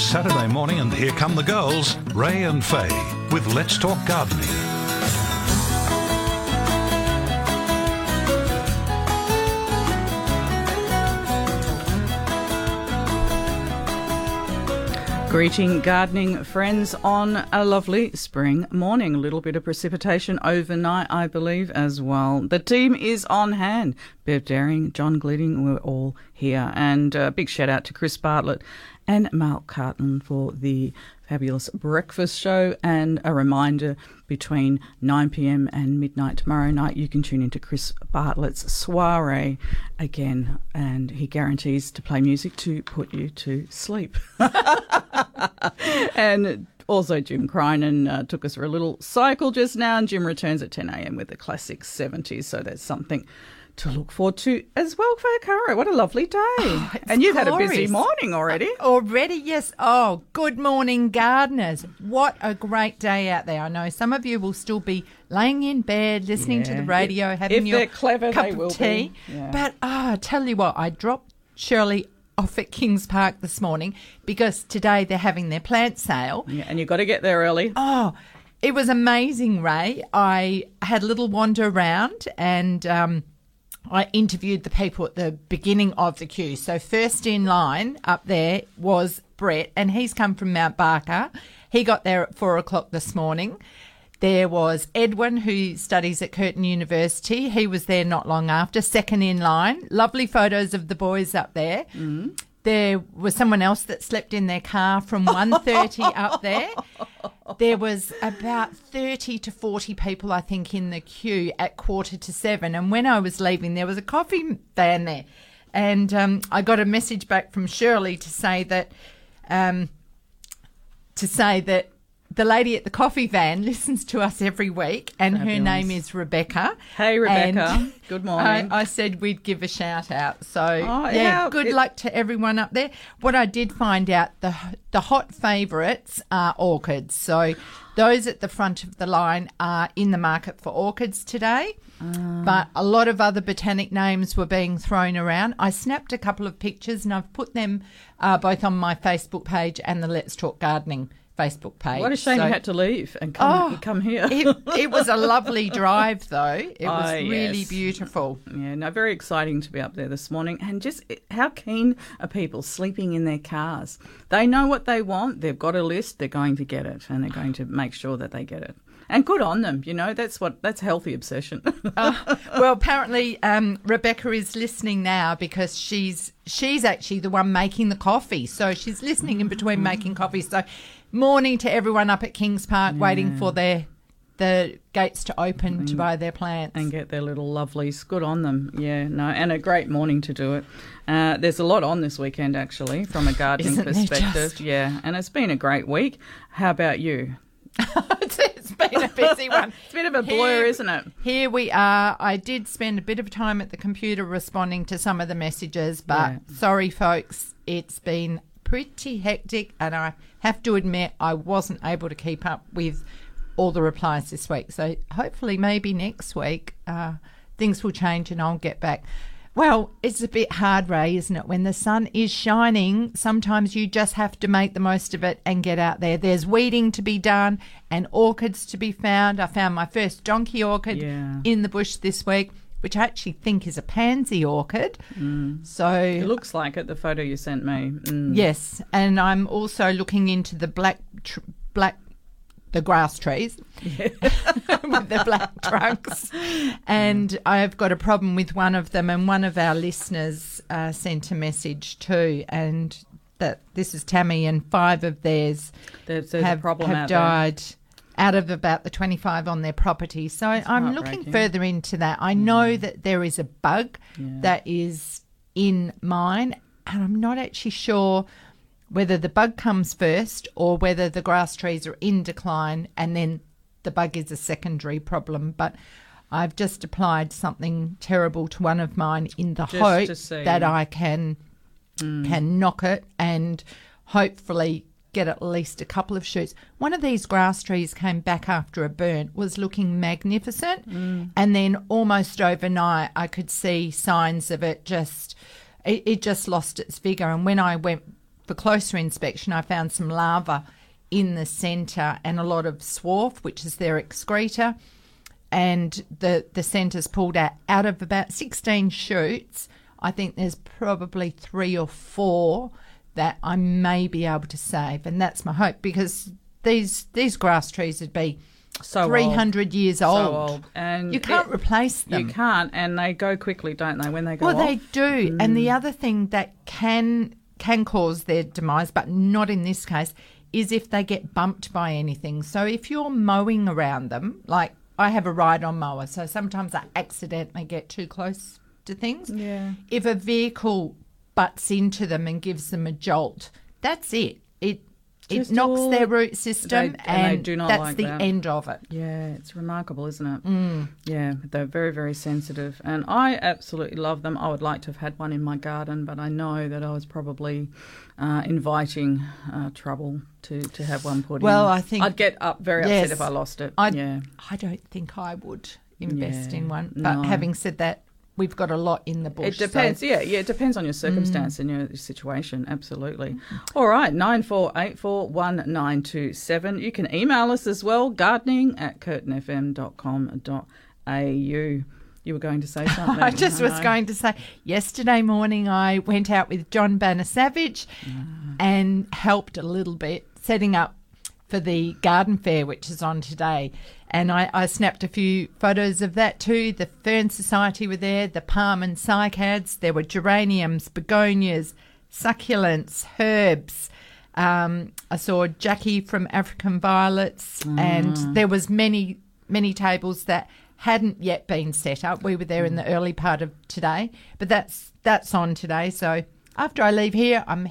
Saturday morning, and here come the girls, Ray and Faye, with Let's Talk Gardening. Greeting gardening friends on a lovely spring morning. A little bit of precipitation overnight, I believe, as well. The team is on hand. Bev Daring, John Gliding, we're all here. And a big shout out to Chris Bartlett and Mal Carton for the fabulous breakfast show. And a reminder between 9 pm and midnight tomorrow night, you can tune into Chris Bartlett's soiree again. And he guarantees to play music to put you to sleep. and also, Jim Crinan uh, took us for a little cycle just now, and Jim returns at 10 a.m. with the classic 70s. So that's something to look forward to as well, Faye Caro. What a lovely day. and you've had a busy morning already. Already, yes. Oh, good morning, gardeners. What a great day out there. I know some of you will still be laying in bed, listening to the radio, having if your clever, cup of tea. Yeah. But oh, I tell you what, I dropped Shirley off at Kings Park this morning because today they're having their plant sale. Yeah, and you've got to get there early. Oh, it was amazing, Ray. I had a little wander around and um, I interviewed the people at the beginning of the queue. So, first in line up there was Brett, and he's come from Mount Barker. He got there at four o'clock this morning. There was Edwin, who studies at Curtin University. He was there not long after, second in line. Lovely photos of the boys up there. Mm. There was someone else that slept in their car from 1.30 up there. There was about 30 to 40 people, I think, in the queue at quarter to seven. And when I was leaving, there was a coffee van there. And um, I got a message back from Shirley to say that um, to say that the lady at the coffee van listens to us every week, and her name is Rebecca. Hey, Rebecca. Good morning. I, I said we'd give a shout out. So Oh, yeah, good it- luck to everyone up there. What I did find out the the hot favourites are orchids. So those at the front of the line are in the market for orchids today. Ah. But a lot of other botanic names were being thrown around. I snapped a couple of pictures and I've put them uh, both on my Facebook page and the Let's Talk Gardening Facebook page. What a shame So- you had to leave and come, Oh, come here. it, it was a lovely drive, though. It was Oh, really yes. beautiful. Yeah, no, very exciting to be up there this morning. And just how keen are people sleeping in their cars? They know what they want, they've got a list, they're going to get it, and they're going to make sure that they get it. And good on them, you know, that's what that's healthy obsession. well, apparently um, Rebecca is listening now because she's she's actually the one making the coffee. So she's listening in between making coffee. So morning to everyone up at Kings Park waiting for their the gates to open to buy their plants. and get their little lovelies. Good on them. Yeah, no, and a great morning to do it. Uh, there's a lot on this weekend, actually, from a gardening Isn't perspective. just? Yeah, and it's been a great week. How about you? it's, it's been a busy one. It's a bit of a blur, Here- isn't it? Here we are. I did spend a bit of time at the computer responding to some of the messages, but Yeah. sorry, folks, it's been pretty hectic, and I have to admit I wasn't able to keep up with all the replies this week. So hopefully, maybe next week, uh, things will change and I'll get back. Well, it's a bit hard, Ray, isn't it? When the sun is shining, sometimes you just have to make the most of it and get out there. There's weeding to be done and orchids to be found. I found my first donkey orchid Yeah. in the bush this week, which I actually think is a pansy orchid. So It looks like it, the photo you sent me. Mm. Yes, and I'm also looking into the black tr- black the grass trees with the black trunks. And I've got a problem with one of them, and one of our listeners uh, sent a message too, and that this is Tammy, and five of theirs There's, there's have, have out there. Out of about the 25 on their property. So I'm looking further into that. I know that there is a bug Yeah. that is in mine, and I'm not actually sure whether the bug comes first or whether the grass trees are in decline and then the bug is a secondary problem. But I've just applied something terrible to one of mine in the Just hope that I can can knock it and hopefully get at least a couple of shoots. One of these grass trees came back after a burn, was looking magnificent, mm. and then almost overnight I could see signs of it just it, it just lost its vigor. And when I went for closer inspection, I found some larva in the centre and a lot of swarf, which is their excreta and the the centre's pulled out out of about 16 shoots i think there's probably three or four that i may be able to save and that's my hope because these these grass trees would be So old. 300 years old. So old. And you can't it- replace them You can't, and they go quickly, don't they? When they go well, off. they do. And the mm. other thing that can can cause their demise, but not in this case, is if they get bumped by anything. So if you're mowing around them, like I have a ride-on mower, so sometimes I accidentally get too close to things. Yeah. If a vehicle butts into them and gives them a jolt, that's it. It Just it knocks all- their root system, They- and not that's like the that. end of it. Yeah, it's remarkable, isn't it? Mm. Yeah, they're very, very sensitive. And I absolutely love them. I would like to have had one in my garden, but I know that I was probably uh, inviting uh, trouble to, to have one put in. Well, I think- I'd get up very Yes. upset if I lost it. I yeah. I don't think I would invest Yeah, in one. But no. having said that, we've got a lot in the bush. It so- depends. Yeah, yeah, it depends on your circumstance and your situation. Absolutely. Mm. All right, nine four eight four one nine two seven. You can email us as well, gardening at curtinfm.com.au. You were going to say something. I just was know. going to say, yesterday morning I went out with John Banner Savage ah. and helped a little bit setting up for the garden fair, which is on today. And I, I snapped a few photos of that too. The Fern Society were there, the palm and cycads. There were geraniums, begonias, succulents, herbs. Um, I saw Jackie from African Violets, and there was many, many tables that hadn't yet been set up. We were there in the early part of today, but that's that's on today. So after I leave here, I'm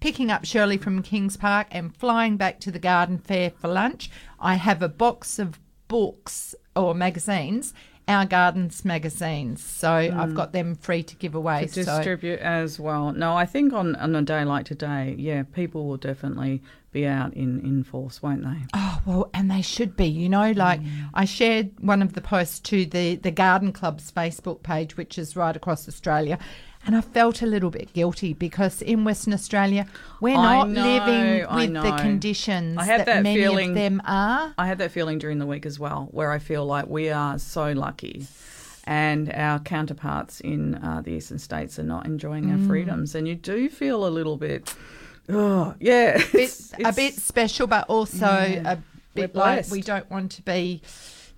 picking up Shirley from Kings Park and flying back to the garden fair for lunch. I have a box of books or magazines, our gardens magazines. So mm. I've got them free to give away. to so distribute as well. No, I think on, on a day like today, yeah, people will definitely be out in, in force, won't they? Oh well, and they should be. You know, like mm. I shared one of the posts to the the Garden Club's Facebook page, which is right across Australia, and I felt a little bit guilty because in Western Australia we're not know, living with the conditions I have that, that many feeling- of them are. I had that feeling during the week as well, where I feel like we are so lucky. And our counterparts in uh, the eastern states are not enjoying Mm. our freedoms, and you do feel a little bit, oh yeah, Bit, it's- a bit special, but also Yeah. a bit like we don't want to be,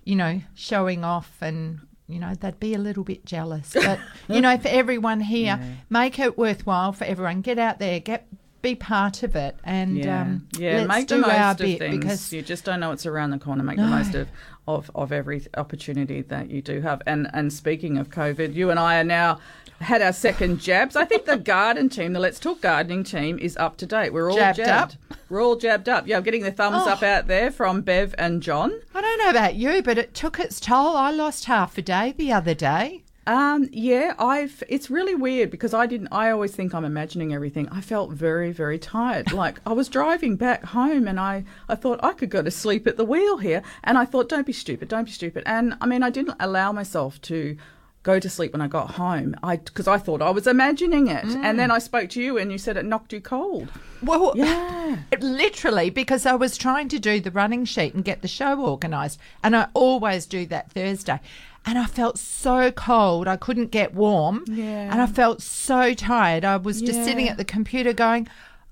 you know, showing off and. You know, they'd be a little bit jealous. But, you know, for everyone here, make it worthwhile for everyone. Get out there, get be part of it. And Yeah, um, yeah. make the most of things. because you just don't know what's around the corner. Make the most of, of of every opportunity that you do have. And and speaking of COVID, you and I are now had our second jabs. I think the garden team, the Let's Talk gardening team, is up to date. We're all Jabbed jabbed. up? We're all jabbed up. Yeah, I'm getting the thumbs Oh. up out there from Bev and John. I don't know about you, but it took its toll. I lost half a day the other day. Um, yeah, I've. It's really weird because I didn't. I always think I'm imagining everything. I felt very, very tired. Like I was driving back home, and I, I thought I could go to sleep at the wheel here, and I thought, don't be stupid, don't be stupid. And I mean, I didn't allow myself to go to sleep when I got home. I because I thought I was imagining it, and mm. then I spoke to you, and you said it knocked you cold. Well, Yeah. literally, because I was trying to do the running sheet and get the show organised, and I always do that Thursday. And I felt so cold, I couldn't get warm. Yeah. And I felt so tired. I was just sitting at the computer going,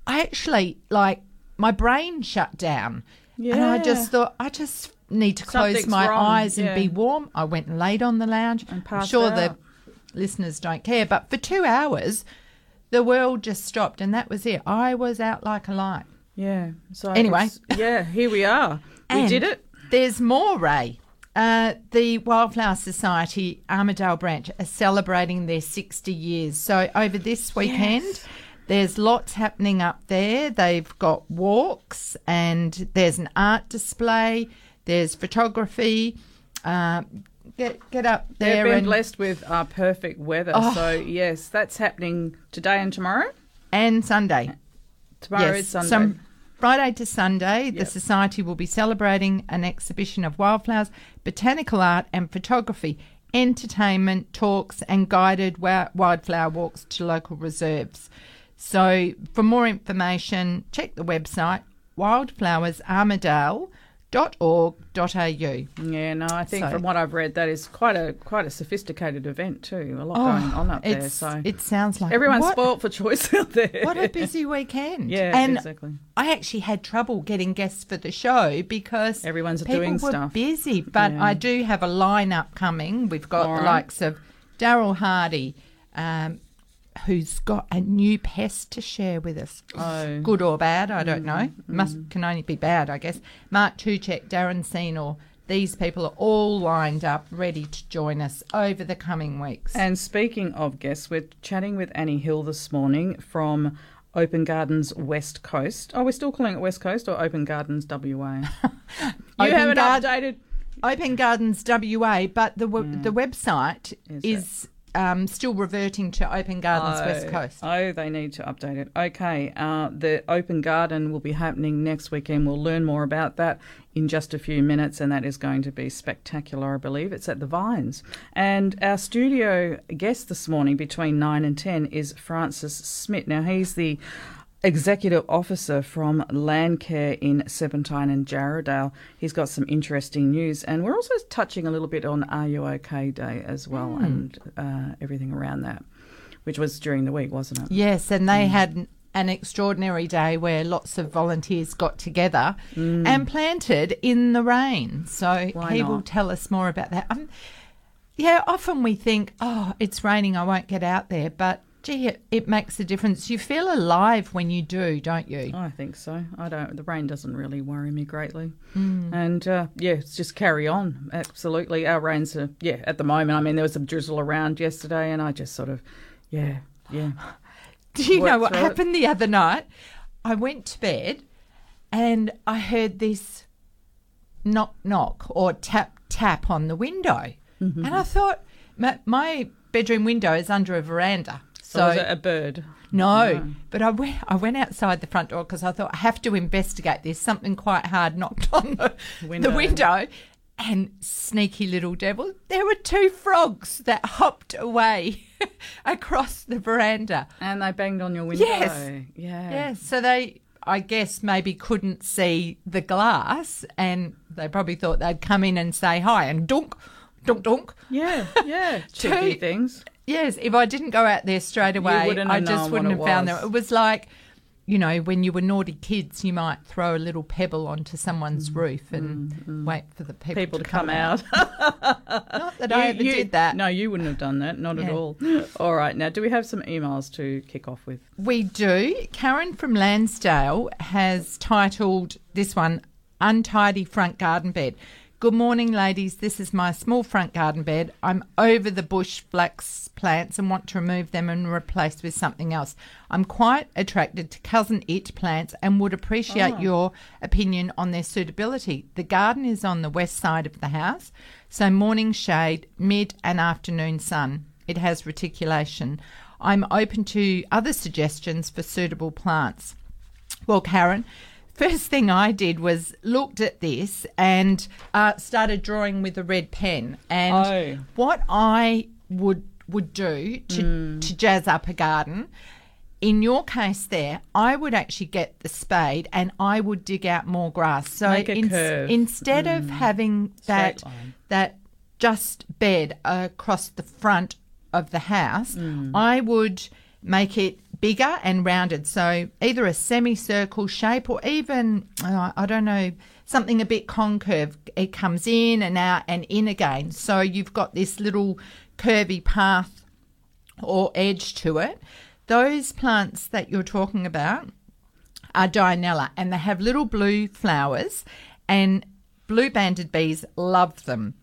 I actually, like, my brain shut down. And I just thought, I just need to close Something's my wrong, eyes and yeah. be warm. I went and laid on the lounge. And I'm sure out. the listeners don't care, but for two hours, the world just stopped, and that was it. I was out like a light. Yeah. So Anyway. yeah, here we are. We did it. There's more, Ray. Uh, the Wildflower Society Armadale branch are celebrating their 60 years. So over this weekend, There's lots happening up there. They've got walks and there's an art display. There's photography. Uh, get get up there. They've been and, blessed with uh, perfect weather. Oh. So, yes, that's happening today and tomorrow. and Sunday. Tomorrow is Sunday. Some Friday to Sunday, the Society will be celebrating an exhibition of wildflowers, botanical art, and photography, entertainment, talks, and guided wildflower walks to local reserves. So, for more information, check the website wildflowersarmadale.org.au. Yeah, no, I think So- from what I've read, that is quite a quite a sophisticated event too. A lot Oh, going on up there. So it sounds like everyone's what, spoilt for choice out there. What a busy weekend! Yeah, and exactly. I actually had trouble getting guests for the show because Everyone's people doing were stuff. busy. But Yeah. I do have a lineup coming. We've got the likes of Daryl Hardy, um, who's got a new pest to share with us. Oh. Good or bad, I don't know. Mm, mm. Must can only be bad, I guess. Mark Tuchek, Darren Senor. These people are all lined up, ready to join us over the coming weeks. And speaking of guests, we're chatting with Annie Hill this morning from Open Gardens West Coast. Oh, we're still calling it West Coast or Open Gardens WA? you Open haven't Gard- updated. Open Gardens WA, but the w- mm. the website Is is, um, still reverting to Open Gardens West Oh, Coast. Oh, they need to update it. Okay, uh, the open garden will be happening next weekend. We'll learn more about that in just a few minutes, and that is going to be spectacular, I believe. It's at the Vines. And our studio guest this morning between 9 and 10 is Francis Smith. Now, he's the executive officer from Landcare in Serpentine and Jarrahdale. He's got some interesting news, and we're also touching a little bit on Are You OK Day as well, and uh, everything around that, which was during the week, wasn't it? Yes, and they had an, extraordinary day where lots of volunteers got together and planted in the rain. So Mm. Why he will tell us more about that. Um, yeah, often we think, oh, it's raining, I won't get out there, but gee, it, it makes a difference. You feel alive when you do, don't you? I think so. I don't. The rain doesn't really worry me greatly, and uh, yeah, it's just carry on. Absolutely, our rains are yeah. At the moment, I mean, there was some drizzle around yesterday, and I just sort of yeah, yeah. Do you know what through it. happened the other night? I went to bed and I heard this knock knock or tap tap on the window. Mm-hmm. And I thought, my, my bedroom window is under a veranda. So, was it a bird? no, but I went, I went outside the front door because I thought I have to investigate this. Something quite hard knocked on the Window. the window. And sneaky little devil, there were two frogs that hopped away across the veranda. And they banged on your window. Yes. Yeah. Yeah, so they, I guess, maybe couldn't see the glass, and they probably thought they'd come in and say hi, and dunk, dunk, dunk. Yeah. Yeah. Cheeky Two- things. Yes, if I didn't go out there straight away, I just wouldn't have found them. It was like, you know, when you were naughty kids, you might throw a little pebble onto someone's roof and wait for the people, Mm, People to come out. Not that I ever you- did that. No, you wouldn't have done that. Not at all. All right. Now, do we have some emails to kick off with? We do. Karen from Landsdale has titled this one Untidy Front Garden Bed. Good morning, ladies. This is my small front garden bed. I'm over the bush flax plants and want to remove them and replace with something else. I'm quite attracted to cousin it plants and would appreciate oh. your opinion on their suitability. The garden is on the west side of the house, so morning shade, mid and afternoon sun. It has reticulation. I'm open to other suggestions for suitable plants. Well, Karen, first thing I did was looked at this and uh, started drawing with a red pen. And Oh. what I would would do to to jazz up a garden. In your case, there, I would actually get the spade and I would dig out more grass. So Make a ins- curve. instead of having that that just bed across the front of the house, Mm. I would make it bigger and rounded. So either a semicircle shape or even, uh, I don't know, something a bit concave. It comes in and out and in again. So you've got this little curvy path or edge to it. Those plants that you're talking about are Dianella and they have little blue flowers and blue banded bees love them.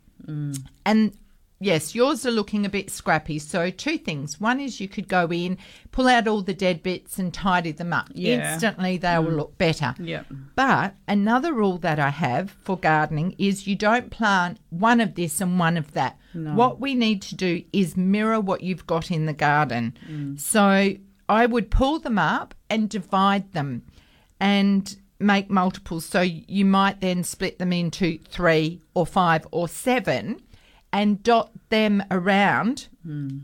And yes, yours are looking a bit scrappy. So, two things. One is you could go in, pull out all the dead bits and tidy them up. Yeah. Instantly, they will mm. look better. Yep. But another rule that I have for gardening is you don't plant one of this and one of that. No. What we need to do is mirror what you've got in the garden. Mm. So I would pull them up and divide them and make multiples. So you might then split them into three or five or seven and dot them around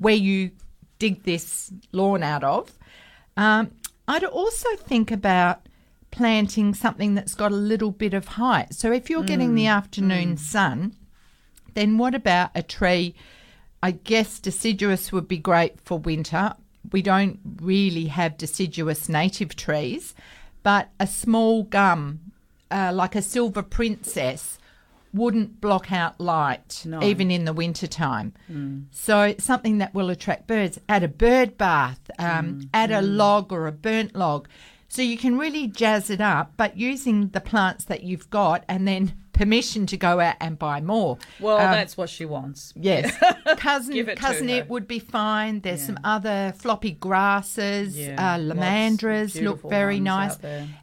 where you dig this lawn out of. Um, I'd also think about planting something that's got a little bit of height. So if you're getting the afternoon sun, then what about a tree? I guess deciduous would be great for winter. We don't really have deciduous native trees, but a small gum, uh, like a silver princess, wouldn't block out light No. even in the winter time. So something that will attract birds. Add a bird bath, um, add a log or a burnt log. So you can really jazz it up, but using the plants that you've got and then permission to go out and buy more. Well, Um, that's what she wants. Yes, cousin it cousin it would be fine. There's some other floppy grasses, Yeah, uh, lomandras look very nice.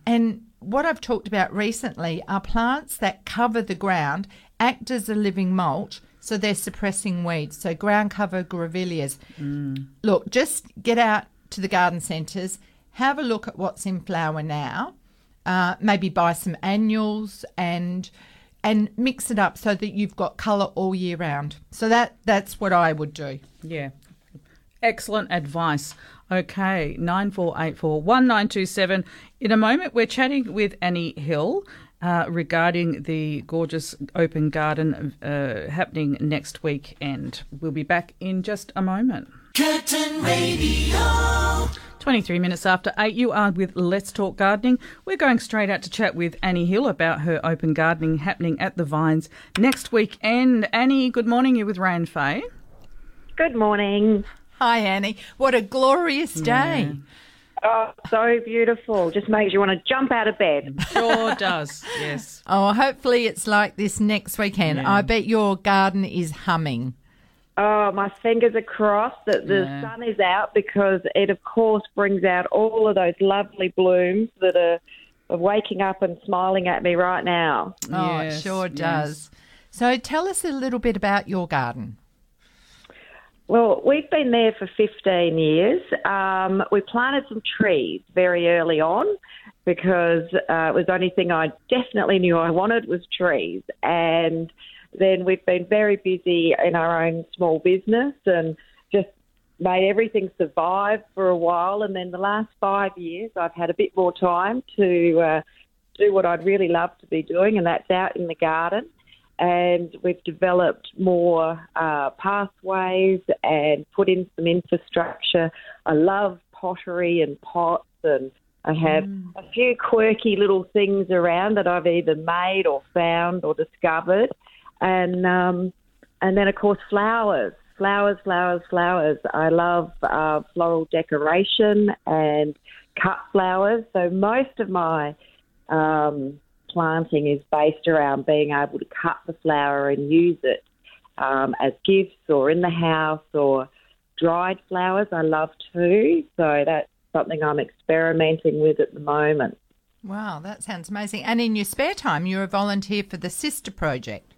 And what I've talked about recently are plants that cover the ground, act as a living mulch, so they're suppressing weeds. So ground cover grevilleas. Mm. Look, just get out to the garden centres, have a look at what's in flower now. Uh, maybe buy some annuals and and mix it up so that you've got colour all year round. So that that's what I would do. Yeah. Excellent advice. Okay, 9484 1927. In a moment, we're chatting with Annie Hill uh, regarding the gorgeous open garden uh, happening next weekend. We'll be back in just a moment. Curtin Radio. 23 minutes after 8, you are with Let's Talk Gardening. We're going straight out to chat with Annie Hill about her open gardening happening at the Vines next weekend. Annie, good morning. You're with Ray and Faye. Good morning. Hi Annie, what a glorious day. Oh, so beautiful. Just makes you want to jump out of bed. Sure does, yes. Oh, hopefully it's like this next weekend. Yeah. I bet your garden is humming. Oh, my fingers are crossed that the Yeah. sun is out because it, of course, brings out all of those lovely blooms that are, are waking up and smiling at me right now. Oh, Yes, it sure yes. does. So tell us a little bit about your garden. Well, we've been there for 15 years. Um, we planted some trees very early on because uh, it was the only thing I definitely knew I wanted was trees. And then we've been very busy in our own small business and just made everything survive for a while. And then the last five years, I've had a bit more time to uh, do what I'd really love to be doing, and that's out in the garden and we've developed more uh, pathways and put in some infrastructure. I love pottery and pots, and I have a few quirky little things around that I've either made or found or discovered, and um, and then of course flowers. Flowers, flowers, flowers. I love uh, floral decoration and cut flowers. So most of my um, planting is based around being able to cut the flower and use it um, as gifts or in the house or dried flowers I love too. So that's something I'm experimenting with at the moment. Wow, that sounds amazing. And in your spare time, you're a volunteer for the Sister Project.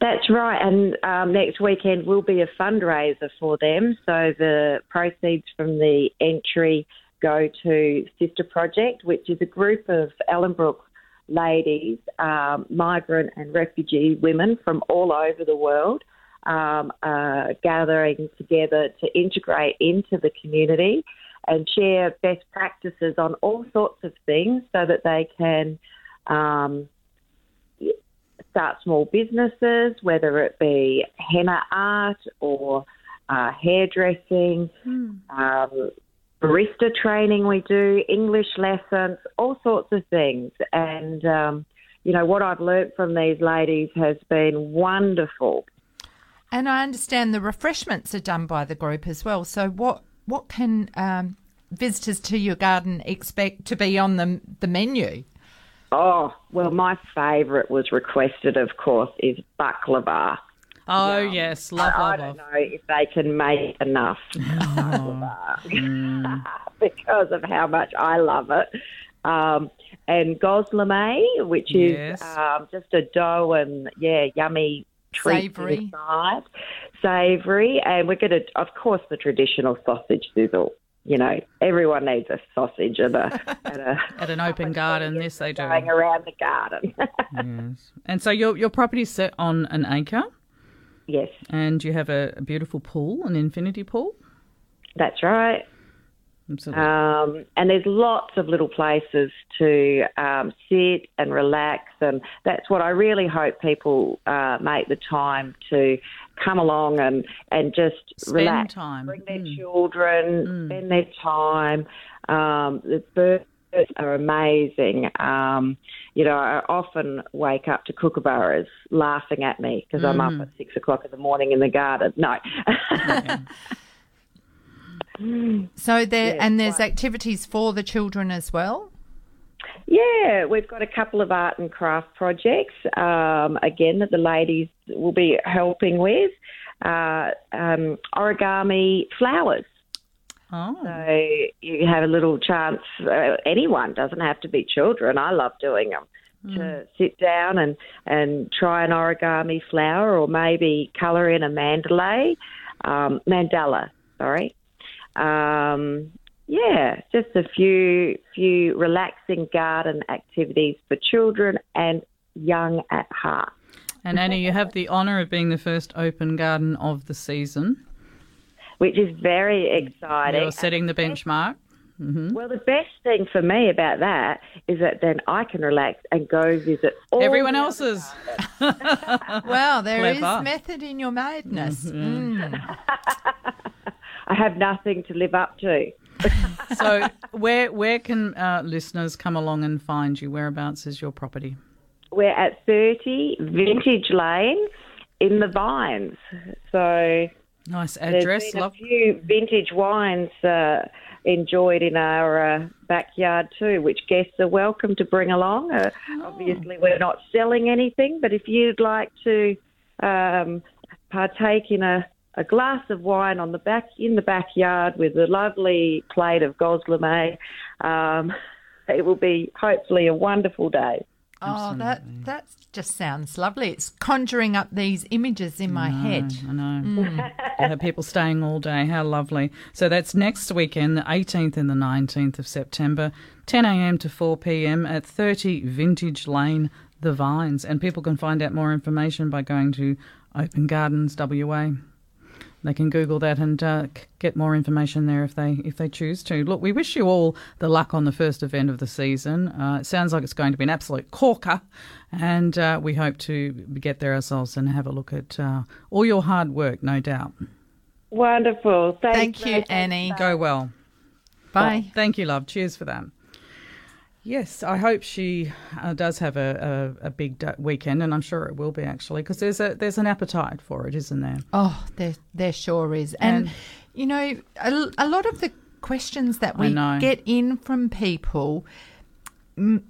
That's right, and um, next weekend will be a fundraiser for them. So the proceeds from the entry go to Sister Project, which is a group of Ellenbrook ladies, um, migrant and refugee women from all over the world, um, uh, gathering together to integrate into the community and share best practices on all sorts of things so that they can. Um, start small businesses, whether it be henna art or uh, hairdressing, um, barista training we do, English lessons, all sorts of things. And, um, you know, what I've learnt from these ladies has been wonderful. And I understand the refreshments are done by the group as well. So what what can um, visitors to your garden expect to be on the the menu? Oh, well, my favourite was requested, of course, is baklava. Oh yum. yes, love, I, I love, don't love. know if they can make enough because of how much I love it. Um, and gozleme, which is Yes. um, just a dough and yeah, yummy treat Savoury. inside, savoury, and we're going to, of course, the traditional sausage sizzle. You know, everyone needs a sausage at a at a At an open garden, yes, they do. going around the garden. Yes. And so your your property's set on an acre, yes, and you have a, a beautiful pool, an infinity pool. that's right. Absolutely. Um, and there's lots of little places to um, sit and relax, and that's what I really hope people uh, make the time to come along and, and just Spend relax. time. Bring their Mm. children, spend their time. Um, the birds are amazing. Um, you know, I often wake up to kookaburras laughing at me because I'm Mm. up at six o'clock in the morning in the garden. No. So there, Yeah, and there's quite. activities for the children as well. Yeah, we've got a couple of art and craft projects, um, again, that the ladies will be helping with. Uh, um, origami flowers. Oh, So you have a little chance, uh, anyone, doesn't have to be children. I love doing them. To sit down and, and try an origami flower or maybe colour in a mandalay, um, mandala, sorry. Um, yeah, just a few few relaxing garden activities for children and young at heart. and Annie, you have the honour of being the first open garden of the season. Which is very exciting. You're setting the benchmark. Well, the best thing for me about that is that then I can relax and go visit all Everyone the else's. Well, there is Clever. method in your madness. Mm. I have nothing to live up to. So where where can uh, listeners come along and find you? Whereabouts is your property? We're at 30 Vintage Lane in the Vines. So Nice there's address. been Love. a few vintage wines uh, enjoyed in our uh, backyard too, which guests are welcome to bring along. Uh, Obviously, we're not selling anything, but if you'd like to um, partake in a, a glass of wine on the back in the backyard with a lovely plate of gozleme, um, it will be hopefully a wonderful day. Oh, that that just sounds lovely. It's conjuring up these images in my head. I know. Mm. You'll have people staying all day. How lovely. So that's next weekend, the 18th and the 19th of September, 10 a.m. to 4 p.m. at 30 Vintage Lane, The Vines. And people can find out more information by going to Open Gardens WA. They can Google that and uh, get more information there if they if they choose to. Look, we wish you all the luck on the first event of the season. Uh, it sounds like it's going to be an absolute corker, and uh, we hope to get there ourselves and have a look at uh, all your hard work, no doubt. Wonderful. Thanks, Thank you, Annie. Go well. Bye. Thank you, love. Cheers for that. Yes, I hope she uh, does have a, a, a big d- weekend, and I'm sure it will be actually, because there's a there's an appetite for it, isn't there? Oh, there, there sure is. And, And- you know, a, a lot of the questions that we know. get in from people, mm,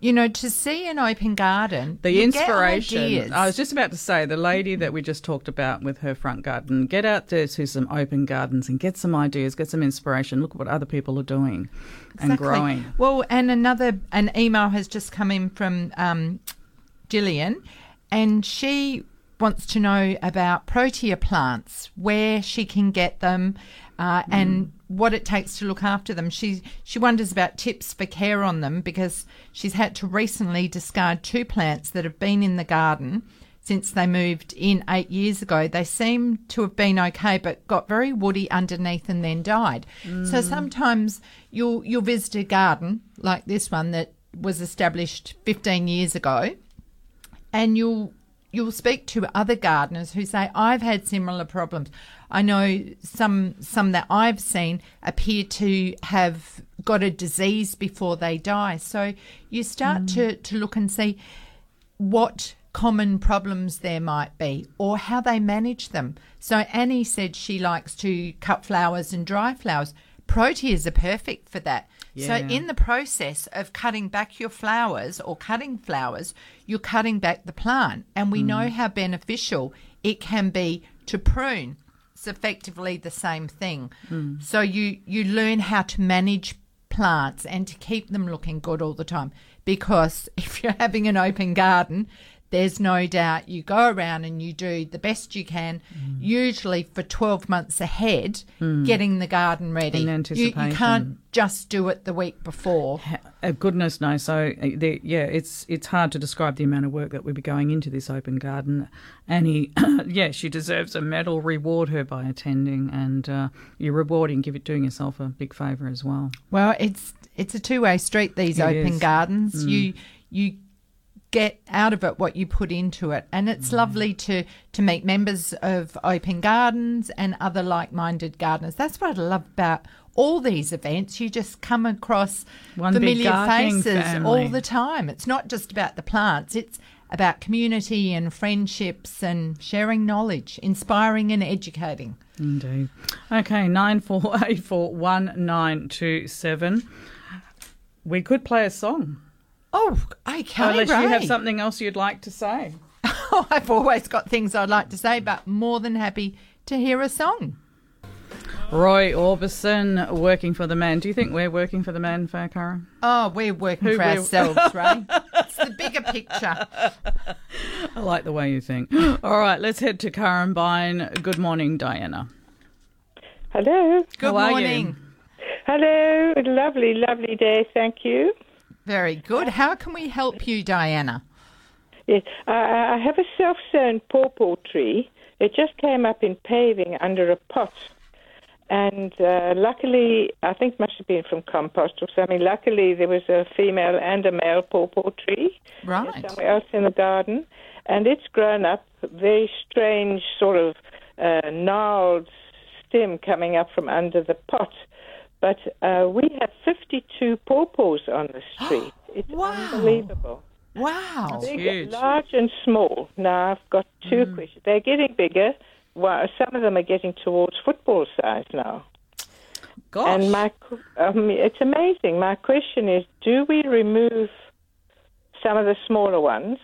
you know, to see an open garden, The inspiration. I was just about to say the lady that we just talked about with her front garden. Get out there to some open gardens and get some ideas, get some inspiration. Look at what other people are doing and growing. Well, and another an email has just come in from um, Gillian, and she wants to know about protea plants, where she can get them, uh, and what it takes to look after them. She she wonders about tips for care on them because she's had to recently discard two plants that have been in the garden since they moved in eight years ago. They seem to have been okay, but got very woody underneath and then died. So mm. sometimes you'll you'll visit a garden like this one that was established 15 years ago, and you'll you'll speak to other gardeners who say I've had similar problems. I know some some that I've seen appear to have got a disease before they die. So you start to mm. to look and see what common problems there might be or how they manage them. So Annie said she likes to cut flowers and dry flowers. Proteas are perfect for that. So in the process of cutting back your flowers or cutting flowers, you're cutting back the plant. And we know mm. how beneficial it can be to prune. It's effectively the same thing. Mm. So you you learn how to manage plants and to keep them looking good all the time. Because if you're having an open garden, there's no doubt you go around and you do the best you can, usually for 12 months ahead, getting the garden ready. In You- You, can't just do it the week before. Uh, goodness no. So uh, the, yeah, it's it's hard to describe the amount of work that would be going into this open garden. Annie, yeah, she deserves a medal. Reward her by attending, and uh, you're rewarding, give it doing yourself a big favour as well. Well, it's it's a two way street. These It open is. gardens, you you get out of it what you put into it, and it's mm. lovely to to meet members of open gardens and other like minded gardeners. That's what I love about all these events. You just come across One familiar faces family. all the time. It's not just about the plants. It's about community and friendships and sharing knowledge, inspiring and educating. Indeed. Okay, nine four eight four one nine two seven. We could play a song, Oh, okay. unless you have something else you'd like to say. Oh, I've always got things I'd like to say, but more than happy to hear a song. Roy Orbison working for the man. Do you think we're working for the man, Faye Caro? Oh, we're working Who for will- ourselves, Ray. it's the bigger picture. I like the way you think. All right, let's head to Currambine. Good morning, Diana. Hello. Good How are you? morning. Hello. Lovely, lovely day. Thank you. Very good. How can we help you, Diana? Yes, I, I have a self-sown pawpaw tree. It just came up in paving under a pot. And uh, luckily, I think it must have been from compost or something. Luckily, there was a female and a male pawpaw tree Right. somewhere else in the garden, and it's grown up. Very strange, sort of uh, gnarled stem coming up from under the pot. But uh, we have 52 pawpaws on the street. It's Wow. unbelievable. Wow. Big, huge. large and small. Now I've got two questions. They're getting bigger. Well, some of them are getting towards football size now. Gosh. And my, um, it's amazing. My question is: Do we remove some of the smaller ones?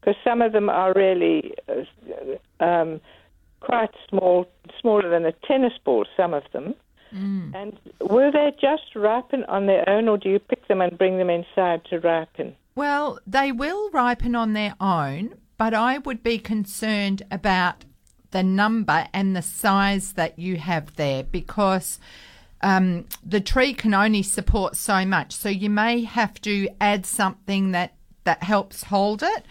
Because some of them are really uh, um, quite small, smaller than a tennis ball. Some of them. And will they just ripen on their own, or do you pick them and bring them inside to ripen? Well, they will ripen on their own, but I would be concerned about the number and the size that you have there because um, the tree can only support so much. So you may have to add something that, that helps hold it.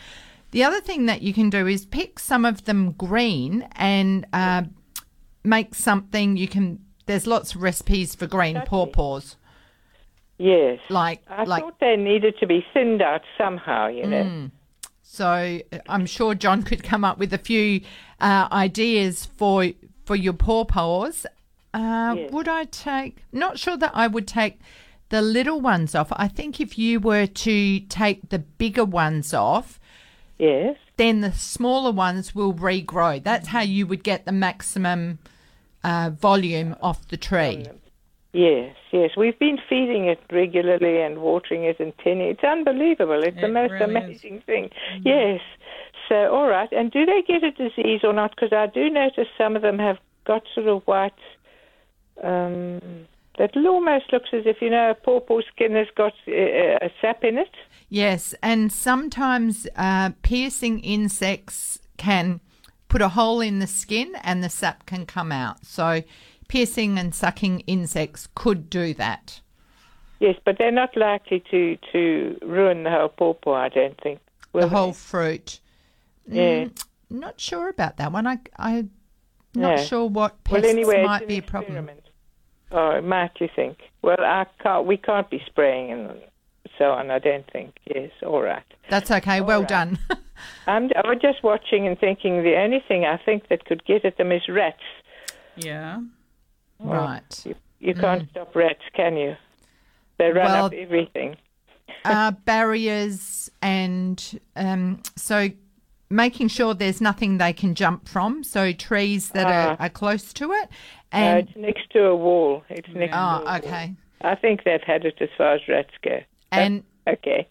The other thing that you can do is pick some of them green and uh, make something you can. There's lots of recipes for green pawpaws, Yes. like I like thought they needed to be thinned out somehow, you know. So uh, I'm sure John could come up with a few uh, ideas for for your pawpaws. Uh, Yes. Would I take? Not sure that I would take the little ones off. I think if you were to take the bigger ones off, Yes. then the smaller ones will regrow. That's how you would get the maximum uh, volume off the tree. Yes, yes. We've been feeding it regularly and watering it and tending. It's unbelievable. It's the most really is. amazing thing. Yes. So, all right. And do they get a disease or not? Because I do notice some of them have got sort of white. Um, that almost looks as if you know a pawpaw skin has got uh, a sap in it. Yes, and sometimes uh, piercing insects can put a hole in the skin and the sap can come out. So, piercing and sucking insects could do that. Yes, but they're not likely to to ruin the whole pawpaw. I don't think. The they? whole fruit. Mm, yeah. Not sure about that one. I, I'm not No. sure what Well, pests anyway, it's might be a problem. Oh, it might you think? Well, I can't. We can't be spraying and so on. I don't think. Yes, all right. That's okay. well right. done. I'm. I was just watching and thinking. The only thing I think that could get at them is rats. yeah. right. You, you can't stop rats, can you? They run Mm. Well- up everything. uh, barriers and um, so making sure there's nothing they can jump from. So trees that are, are close to it. And it's next to a wall. It's next. to a oh, wall. okay. I think they've had it as far as rats go. And okay.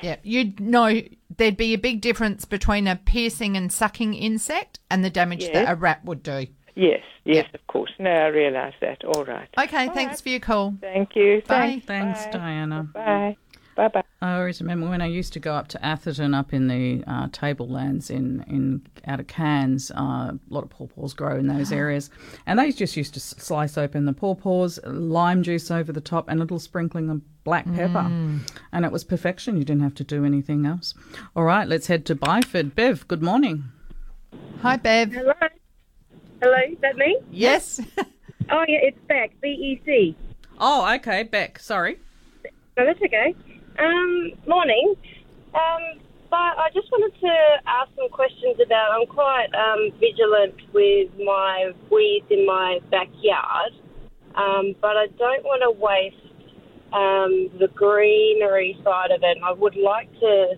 Yeah, you'd know there'd be a big difference between a piercing and sucking insect and the damage Yes. that a rat would do. Yes, yes, Yeah. of course. No, I realise that. All right. Okay, All thanks right. for your call. Thank you. Bye. Thanks, Bye. Diana. Bye. Bye bye. I always remember when I used to go up to Atherton, up in the uh, tablelands in, in out of Cairns. Uh, a lot of pawpaws grow in those areas, and they just used to slice open the pawpaws, lime juice over the top, and a little sprinkling of black pepper, and it was perfection. You didn't have to do anything else. All right, let's head to Byford. Bev, good morning. Hi, Bev. Hello. Hello, is that me? Yes. Oh yeah, it's Beck. B E C. Oh, okay, Beck. Sorry. No, that's okay. Um, morning. Um, but I just wanted to ask some questions about. I'm quite um, vigilant with my weeds in my backyard, um, but I don't want to waste um, the greenery side of it. I would like to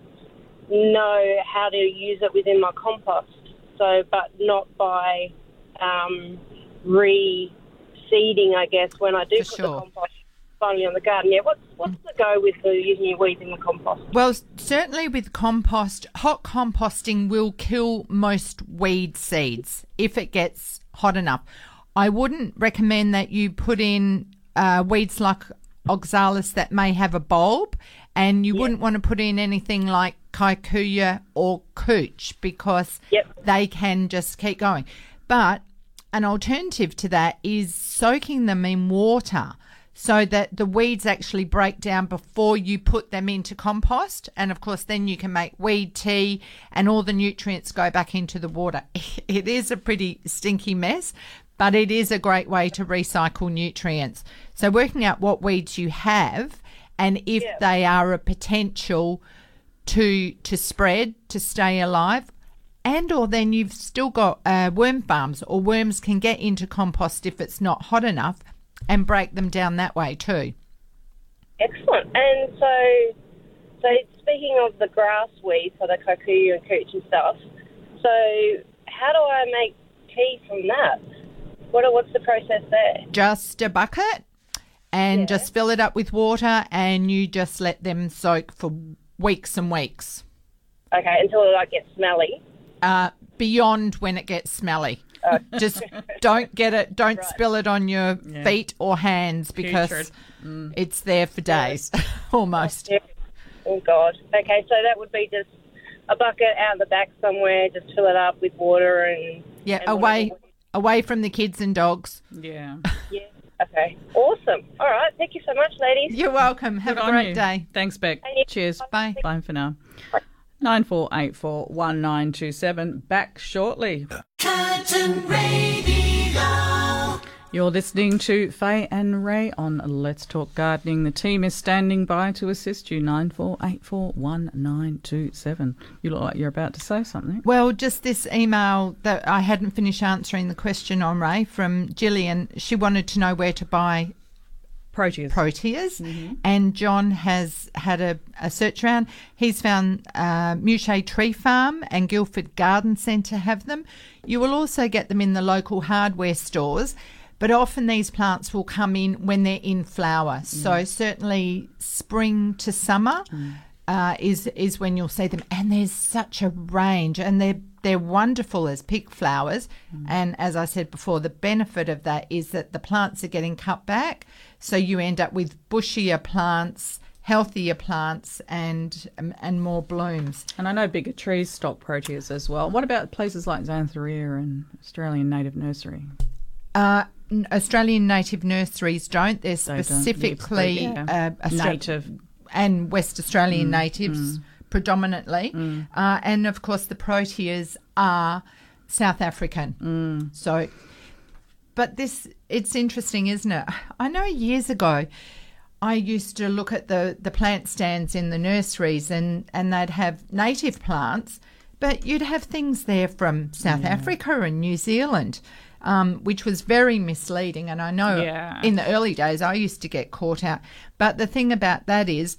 know how to use it within my compost. So, but not by um, reseeding, I guess, when I do For put sure. the compost finally on the garden. Yeah, what's what's the go with the using your weeds in the compost? Well, certainly with compost, hot composting will kill most weed seeds if it gets hot enough. I wouldn't recommend that you put in uh, weeds like oxalis that may have a bulb, and you wouldn't want to put in anything like kikuyu or cooch because Yep. they can just keep going. But an alternative to that is soaking them in water so that the weeds actually break down before you put them into compost. And of course, then you can make weed tea and all the nutrients go back into the water. It is a pretty stinky mess, but it is a great way to recycle nutrients. So, working out what weeds you have and if they are a potential to to spread to stay alive and or then you've still got uh, worm farms or worms can get into compost if it's not hot enough and break them down that way too Excellent. And so, so speaking of the grass weeds, so the kikuyu and cooch and stuff. So, how do I make tea from that? What what's the process there? just a bucket and just fill it up with water and you just let them soak for weeks and weeks Okay, until it like gets smelly. uh, beyond when it gets smelly uh, just don't get it, don't right. spill it on your yeah. feet or hands because mm. it's there for days yeah. almost. Yeah. Oh, God. Okay, so that would be just a bucket out the back somewhere, just fill it up with water and. Yeah, and away. Away from the kids and dogs. Yeah. yeah. Okay. Awesome. All right. Thank you so much, ladies. You're welcome. Have Good a great you. day. Thanks, Beck. Cheers. Bye. Bye for now. Bye. Nine four eight four one nine two seven. 1927. Back shortly. Curtin Radio. You're listening to Faye and Ray on Let's Talk Gardening. The team is standing by to assist you. Nine four eight four one nine two seven. 1927. You look like you're about to say something. Well, just this email that I hadn't finished answering the question on, Ray, from Gillian. She wanted to know where to buy Proteus. proteas, and John has had a, a search around. He's found uh, Muche Tree Farm and Guildford Garden Centre have them. You will also get them in the local hardware stores. But often these plants will come in when they're in flower. So certainly spring to summer uh, is is when you'll see them, and there's such a range, and they're they're wonderful as pick flowers. And as I said before, the benefit of that is that the plants are getting cut back, so you end up with bushier plants, healthier plants, and um, and more blooms. And I know bigger trees stock proteas as well. What about places like Xanthorrhea and Australian Native Nursery? Uh, Australian native nurseries don't. They're They don't. specifically Yeah. uh, Native. and West Australian natives predominantly, uh, and of course the proteas are South African. So, but this it's interesting, isn't it? I know years ago. I used to look at the, the plant stands in the nurseries and, and they'd have native plants, but you'd have things there from South Africa and New Zealand, um, which was very misleading. And I know Yeah. in the early days I used to get caught out. But the thing about that is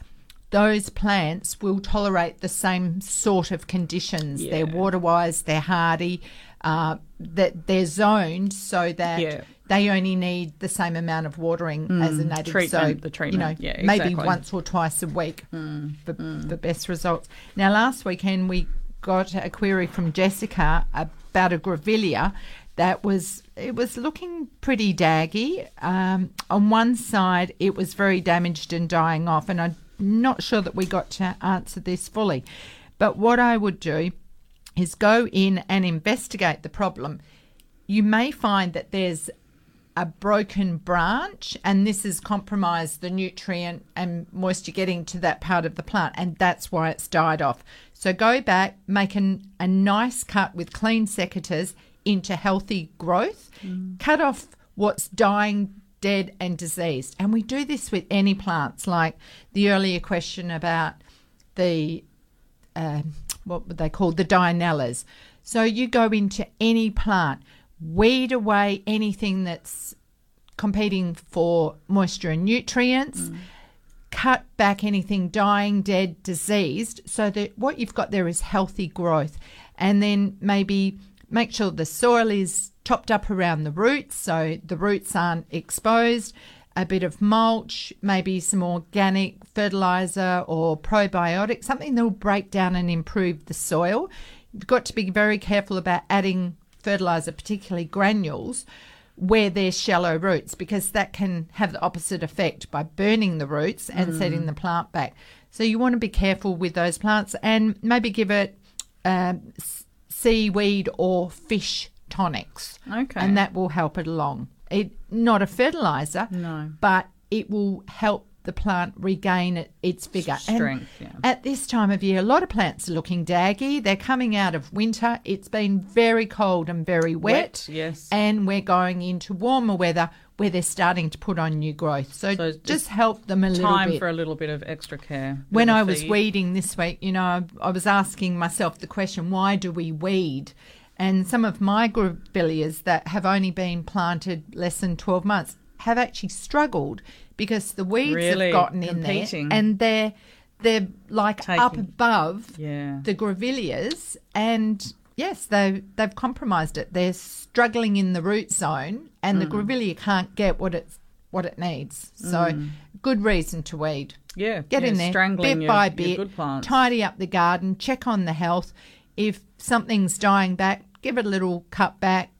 those plants will tolerate the same sort of conditions. They're water wise, they're hardy, uh, that they're zoned so that Yeah. they only need the same amount of watering as a native. Mm. treatment, so the treatment, you know, Yeah, maybe exactly. Mm, once or twice a week for the best results. Now, last weekend we got a query from Jessica about a grevillea that was it was looking pretty daggy. Um, on one side, it was very damaged and dying off, and I'm not sure that we got to answer this fully. But what I would do is go in and investigate the problem. You may find that there's a broken branch and this has compromised the nutrient and moisture getting to that part of the plant and that's why it's died off. So go back, make an, a nice cut with clean secateurs into healthy growth, cut off what's dying, dead and diseased. And we do this with any plants like the earlier question about the um, what would they call the dianellas. So you go into any plant, weed away anything that's competing for moisture and nutrients, mm. cut back anything dying, dead, diseased, so that what you've got there is healthy growth. And then maybe make sure the soil is topped up around the roots so the roots aren't exposed. A bit of mulch, maybe some organic fertilizer or probiotic, something that will break down and improve the soil. You've got to be very careful about adding fertilizer, particularly granules, where there's shallow roots because that can have the opposite effect by burning the roots and setting the plant back. So you want to be careful with those plants and maybe give it um, seaweed or fish tonics. Okay. And that will help it along. It not a fertilizer, No. but it will help the plant regain it, its vigor. And Strength, yeah. At this time of year, a lot of plants are looking daggy. They're coming out of winter. It's been very cold and very wet. Wet, yes. And we're going into warmer weather where they're starting to put on new growth. So, So just, just help them a little Time bit Time for a little bit of extra care. when I was feed. weeding this week, you know, I, I was asking myself the question, why do we weed? And some of my grevilleas that have only been planted less than 12 months have actually struggled because the weeds Really? have gotten in there and they're they're like up above Yeah. the grevilleas and yes they they've compromised it they're struggling in the root zone and Mm. the grevillea can't get what it's what it needs so good reason to weed Yeah, Get yeah, in there, bit your- by bit, tidy up the garden, check on the health. If something's dying back, give it a little cut back,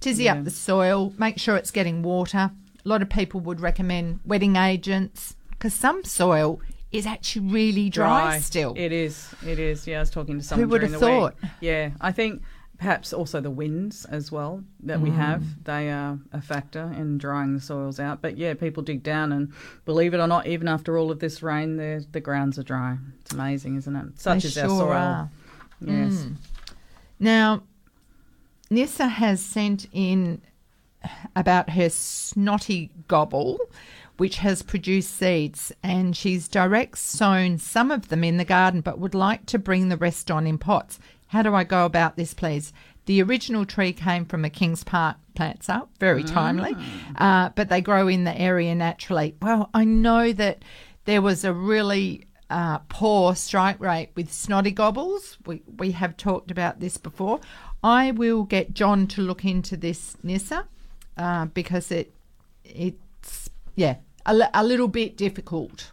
tizzy Yeah. up the soil, make sure it's getting water. A lot of people would recommend wetting agents because some soil is actually really dry, still. It is. It is. Yeah, I was talking to someone Who would during have the thought? week. Yeah, I think perhaps also the winds as well that we have. Mm. They are a factor in drying the soils out. But yeah, people dig down and believe it or not, even after all of this rain, the the grounds are dry. It's amazing, isn't it? Such They is our soil. are. Mm. Now, Nissa has sent in about her snotty gobble, which has produced seeds, and she's direct sown some of them in the garden, but would like to bring the rest on in pots. How do I go about this, please? The original tree came from a Kings Park plants up, very timely, uh, but they grow in the area naturally. Well, I know that there was a really uh, poor strike rate with snotty gobbles. We we have talked about this before. I will get John to look into this Nissa uh, because it it's yeah a, a little bit difficult.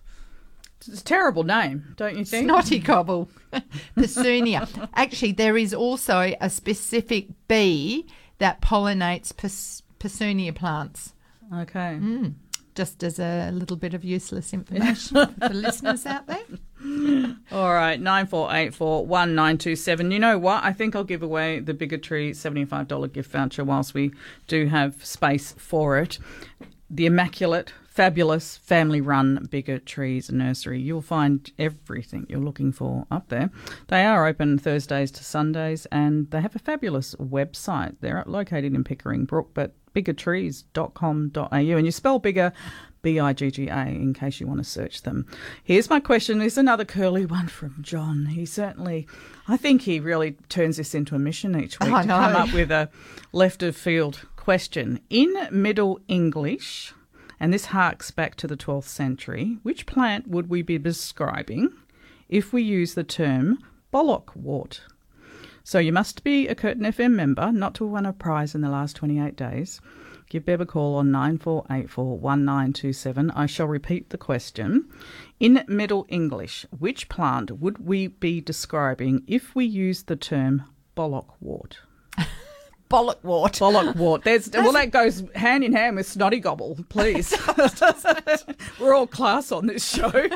It's a terrible name, don't you think? Snotty gobble, Persoonia. Actually, there is also a specific bee that pollinates pers- plants. Okay. Mm. Just as a little bit of useless information for listeners out there. All right, nine four eight four one nine two seven. You know what? I think I'll give away the Bigger Tree seventy five dollar gift voucher whilst we do have space for it. The immaculate, fabulous, family run Bigger Trees Nursery. You'll find everything you're looking for up there. They are open Thursdays to Sundays, and they have a fabulous website. They're located in Pickering Brook, but biggertrees.com.au. And you spell bigger B I G G A in case you want to search them. Here's my question. This is another curly one from John. He certainly, I think he really turns this into a mission each week I to come up with a left of field question. In Middle English, and this harks back to the 12th century, which plant would we be describing if we use the term bollock-wort? So you must be a Curtin FM member, not to have won a prize in the last 28 days, give Bev a call on 9484 1927. I shall repeat the question. In Middle English, which plant would we be describing if we used the term bollockwort? Bollock-wort. Bollock wart. Bollock wart. There's well, that goes hand in hand with snotty gobble. Please, we're all class on this show.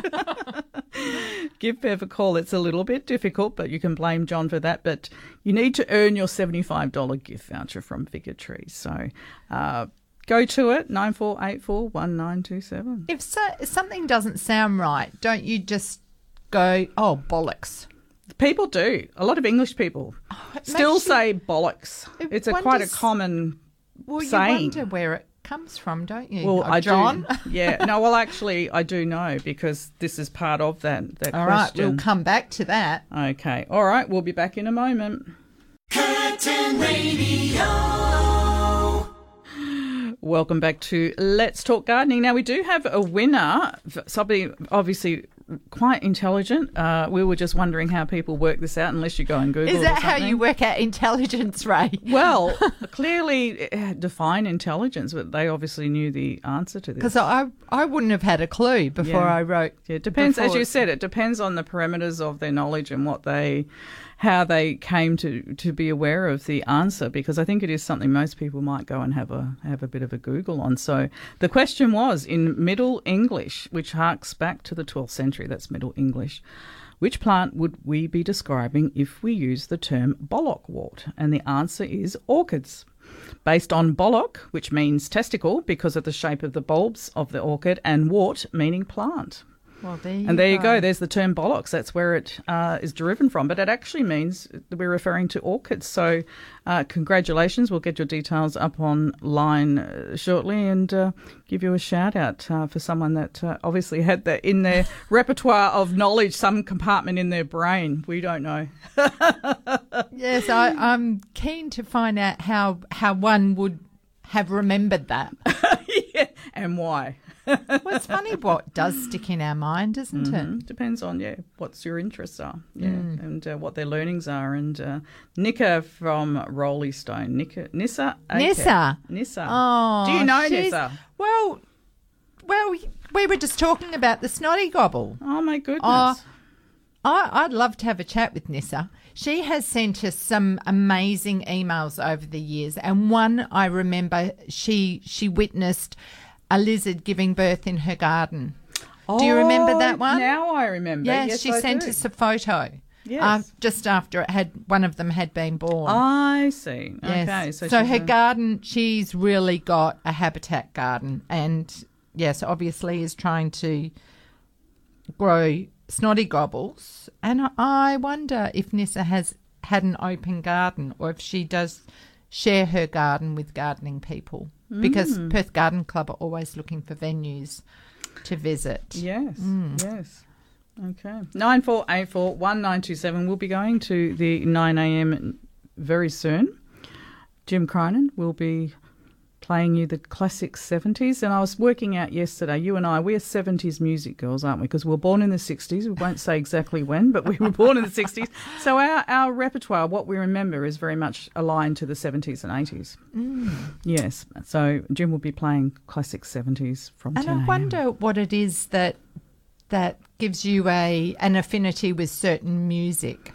Give Bev a call. It's a little bit difficult, but you can blame John for that. But you need to earn your seventy-five dollar gift voucher from Bigger Tree. So. Uh, Go to it, 9484 1927. If, so, if something doesn't sound right, don't you just go, oh, bollocks? People do. A lot of English people oh, it still you- say bollocks. It It's a quite a wonders- common Well, saying. you wonder where it comes from, don't you? Well, Oh, I John. do. Yeah. No, well, actually, I do know because this is part of that, that All right, question. we'll come back to that. Okay. All right. We'll be back in a moment. Curtin Radio. Welcome back to Let's Talk Gardening. Now, we do have a winner, somebody obviously quite intelligent. Uh, we were just wondering how people work this out, unless you go and Google Is that how you work out intelligence, Ray? Well, clearly uh, define intelligence, but they obviously knew the answer to this. Because I, I wouldn't have had a clue before Yeah. I wrote. Yeah, it depends, as you said, it depends on the parameters of their knowledge and what they, how they came to, to be aware of the answer. Because I think it is something most people might go and have a have a bit of a Google on. So the question was in Middle English, which harks back to the 12th century. That's Middle English. Which plant would we be describing if we use the term bollockwort? And the answer is orchids. Based on bollock, which means testicle because of the shape of the bulbs of the orchid, and wart meaning plant. Well, there you And there you go. There's the term bollocks. That's where it uh, is derived from. But it actually means we're referring to orchids. So, uh, congratulations. We'll get your details up online uh, shortly and uh, give you a shout out uh, for someone that uh, obviously had that in their repertoire of knowledge, some compartment in their brain. We don't know. Yes, I, I'm keen to find out how how one would have remembered that. yeah. And why? Well, it's funny what does stick in our mind, isn't it? Depends on yeah what's your interests are, yeah, and uh, what their learnings are. And uh, Nika from Roleystone, Nika Nissa, Ake. Nissa. Nissa. Oh, do you know Nissa? Well, well, we were just talking about the snotty gobble. Oh my goodness! Oh, I, I'd love to have a chat with Nissa. She has sent us some amazing emails over the years, and one I remember she she witnessed a lizard giving birth in her garden. Do you remember Oh, that one? Now I remember. Yes, yes, she I sent do. us a photo. Yes. um, just after it had one of them had been born. I see. Yes. Okay, so, so her a- garden, she's really got a habitat garden, and yes, obviously is trying to grow snotty gobbles. And I wonder if Nissa has had an open garden, or if she does share her garden with gardening people, because Mm. Perth Garden Club are always looking for venues to visit. Yes, Mm. yes. Okay. Nine four eight four one nine two seven. We'll be going to the nine a.m. very soon. Jim Cronin will be playing you the classic 70s. And I was working out yesterday, you and I, we're 70s music girls, aren't we? Because we were born in the 60s. We won't say exactly when, but we were born in the 60s. So our, our repertoire, what we remember, is very much aligned to the 70s and 80s. Mm. Yes. So Jim will be playing classic 70s from And 10 I wonder what it is that that gives you a an affinity with certain music.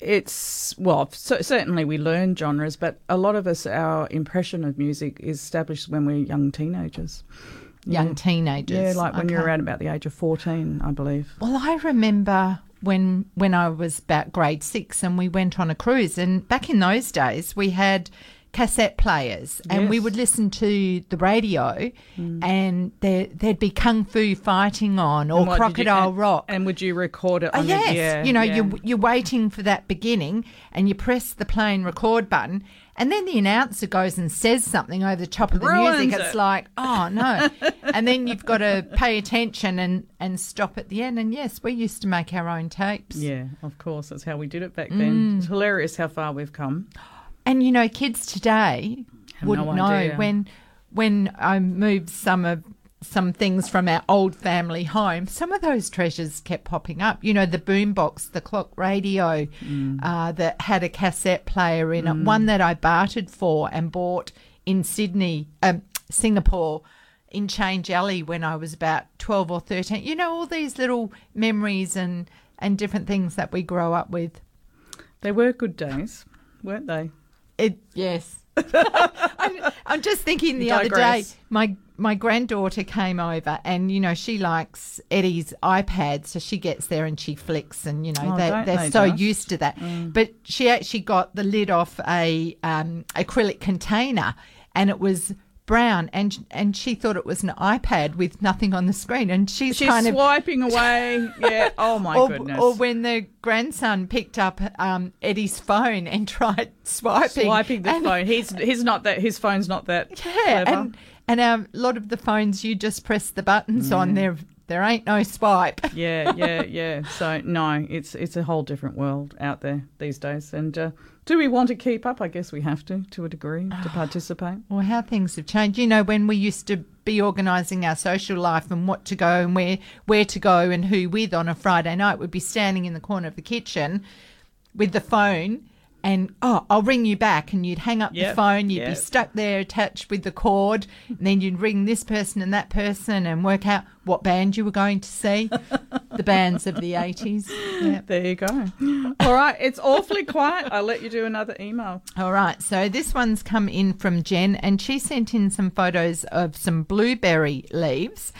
It's well, so, certainly we learn genres, but a lot of us, our impression of music is established when we're young teenagers. Young teenagers. Yeah, like when you're around about the age of fourteen, I believe. Well, I remember when when I was about grade six and we went on a cruise, and back in those days we had cassette players, and we would listen to the radio, and there there'd be kung fu fighting on or what, did you- crocodile and- rock. And would you record it? Oh, yes, the, yeah, you know, yeah. you're, you're waiting for that beginning and you press the play and record button, and then the announcer goes and says something over the top of the Ruins music. It's it. like, oh no. and then you've got to pay attention and, and stop at the end. And yes, we used to make our own tapes. Yeah, of course. That's how we did it back Mm. then. It's hilarious how far we've come. And you know, kids today Have wouldn't no know when when I moved some of some things from our old family home. Some of those treasures kept popping up. You know, the boombox, the clock radio Mm. uh, that had a cassette player in it. One that I bartered for and bought in Sydney, um, Singapore in Change Alley when I was about 12 or 13. You know, all these little memories and, and different things that we grow up with. They were good days, weren't they? It Yes. I'm, I'm just thinking the other day, my my granddaughter came over, and you know she likes Eddie's iPad, so she gets there and she flicks, and you know Oh, they, they're they so just? used to that. But she actually got the lid off a um, acrylic container, and it was brown, and and she thought it was an iPad with nothing on the screen, and she's, She's kind of swiping away. Yeah. Oh my or, goodness. or when the grandson picked up um, Eddie's phone and tried swiping, swiping the and- phone. He's he's not that. His phone's not that Yeah, clever. and and um, a lot of the phones you just press the buttons Mm. on. There there ain't no swipe. yeah, yeah, yeah. So no, it's it's a whole different world out there these days. And uh, do we want to keep up? I guess we have to, to a degree, to participate. Well, how things have changed. You know, when we used to be organising our social life and what to go and where where to go and who with on a Friday night, we'd be standing in the corner of the kitchen with the phone. And oh, I'll ring you back, and you'd hang up Yep, the phone. You'd be stuck there attached with the cord, and then you'd ring this person and that person, and work out what band you were going to see. the bands of the eighties. Yeah. There you go. All right, it's awfully quiet. I'll let you do another email. All right, so this one's come in from Jen, and she sent in some photos of some blueberry leaves.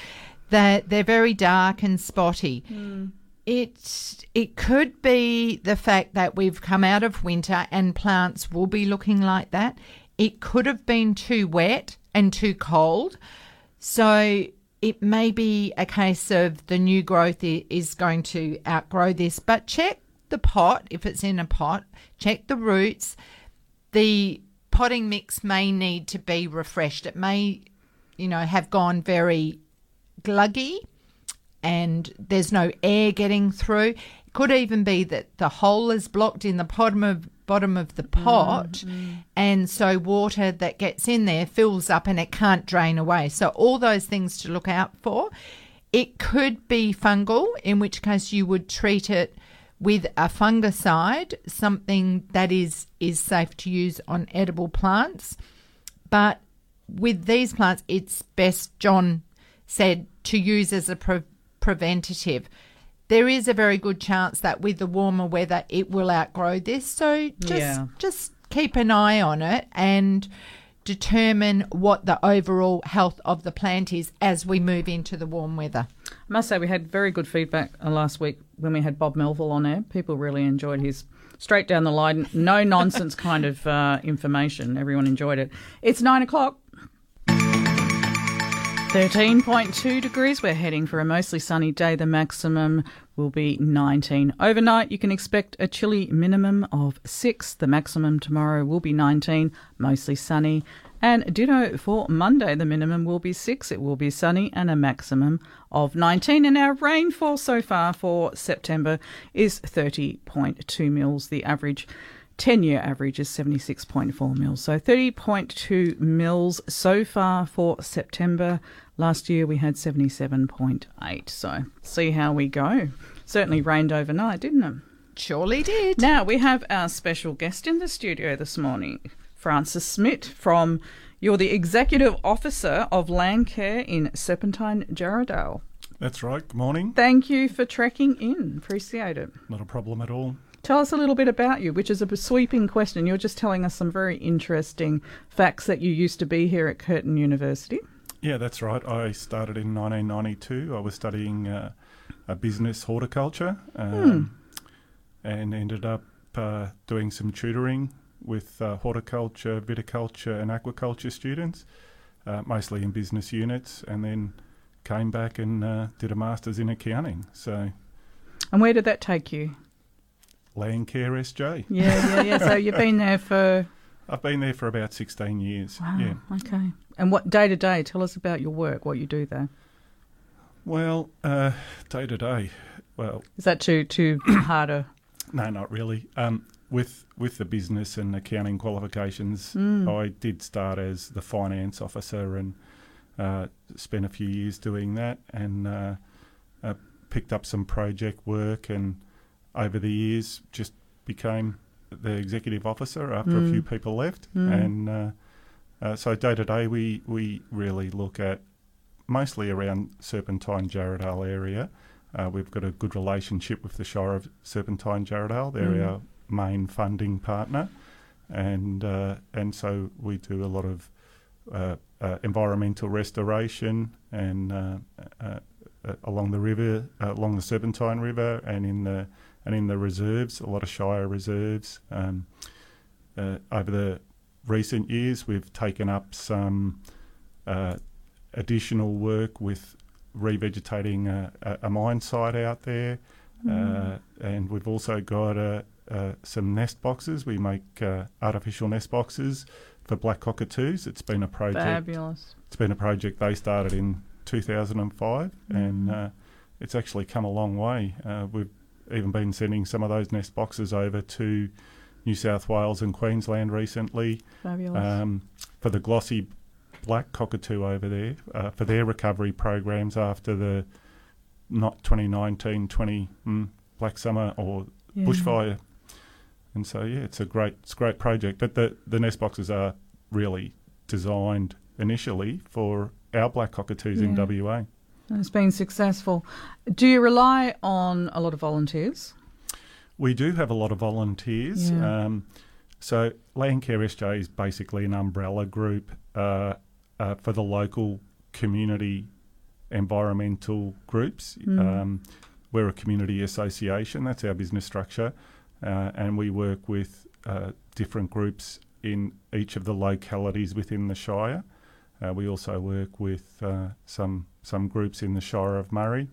That they're very dark and spotty. Hmm. It it could be the fact that we've come out of winter and plants will be looking like that. It could have been too wet and too cold. So it may be a case of the new growth is going to outgrow this, but check the pot if it's in a pot, check the roots. The potting mix may need to be refreshed. It may, you know, have gone very gluggy and there's no air getting through. It could even be that the hole is blocked in the bottom of bottom of the mm, pot mm. and so water that gets in there fills up and it can't drain away. So all those things to look out for. It could be fungal, in which case you would treat it with a fungicide, something that is is safe to use on edible plants. But with these plants, it's best, John said, to use as a pre- preventative. There is a very good chance that with the warmer weather, it will outgrow this. So just Yeah. just keep an eye on it and determine what the overall health of the plant is as we move into the warm weather. I must say, we had very good feedback uh, last week when we had Bob Melville on air. People really enjoyed his straight down the line, no nonsense kind of uh, information. Everyone enjoyed it. It's nine o'clock. 13.2 degrees. We're heading for a mostly sunny day. The maximum will be 19. Overnight, you can expect a chilly minimum of 6. The maximum tomorrow will be 19, mostly sunny. And ditto for Monday, the minimum will be 6. It will be sunny and a maximum of 19. And our rainfall so far for September is 30.2 mils. The average 10 year average is 76.4 mils. So 30.2 mils so far for September. Last year we had 77.8. So see how we go. Certainly rained overnight, didn't it? Surely did. Now we have our special guest in the studio this morning, Francis Smith from. You're the executive officer of Landcare in Serpentine, Jarrahdale. That's right. Good morning. Thank you for trekking in. Appreciate it. Not a problem at all. Tell us a little bit about you, which is a sweeping question. You're just telling us some very interesting facts that you used to be here at Curtin University. Yeah, that's right. I started in 1992. I was studying uh, a business horticulture um, and ended up uh, doing some tutoring with uh, horticulture, viticulture, and aquaculture students, uh, mostly in business units, and then came back and uh, did a master's in accounting. So, And where did that take you? Landcare SJ. Yeah, yeah, yeah. so you've been there for. I've been there for about 16 years. Wow, Yeah. okay. And what day to day? Tell us about your work, what you do there. Well, uh, day to day, well, Is that too too harder? No, not really. Um, with with the business and accounting qualifications, Hmm. I did start as the finance officer and uh, spent a few years doing that, and uh, uh, picked up some project work, and over the years just became the executive officer after a few people left, and uh, Uh, so day to day, we we really look at mostly around Serpentine Jarrahdale area. Uh, we've got a good relationship with the Shire of Serpentine Jarrahdale. They're Mm. our main funding partner, and uh, and so we do a lot of uh, uh, environmental restoration and uh, uh, uh, along the river, uh, along the Serpentine River, and in the and in the reserves, a lot of Shire reserves. Um, uh, over the recent years, we've taken up some uh, additional work with revegetating a, a, mine site out there, uh, and we've also got some nest boxes. We make uh, artificial nest boxes for black cockatoos. It's been a project. Fabulous. It's been a project they started in 2005, and uh, it's actually come a long way. Uh, we've even been sending some of those nest boxes over to New South Wales and Queensland recently Fabulous. um, for the glossy black cockatoo over there uh, for their recovery programs after the not 2019 20 mm, black summer or Yeah. bushfire. And so yeah, it's a great it's a great project. But the the nest boxes are really designed initially for our black cockatoos in WA. It's been successful. Do you rely on a lot of volunteers? We do have a lot of volunteers. Yeah. Um, so Landcare SJ is basically an umbrella group uh, uh, for the local community environmental groups. Um, we're a community association. That's our business structure, uh, and we work with uh, different groups in each of the localities within the Shire. Uh, we also work with uh, some some groups in the Shire of Murray,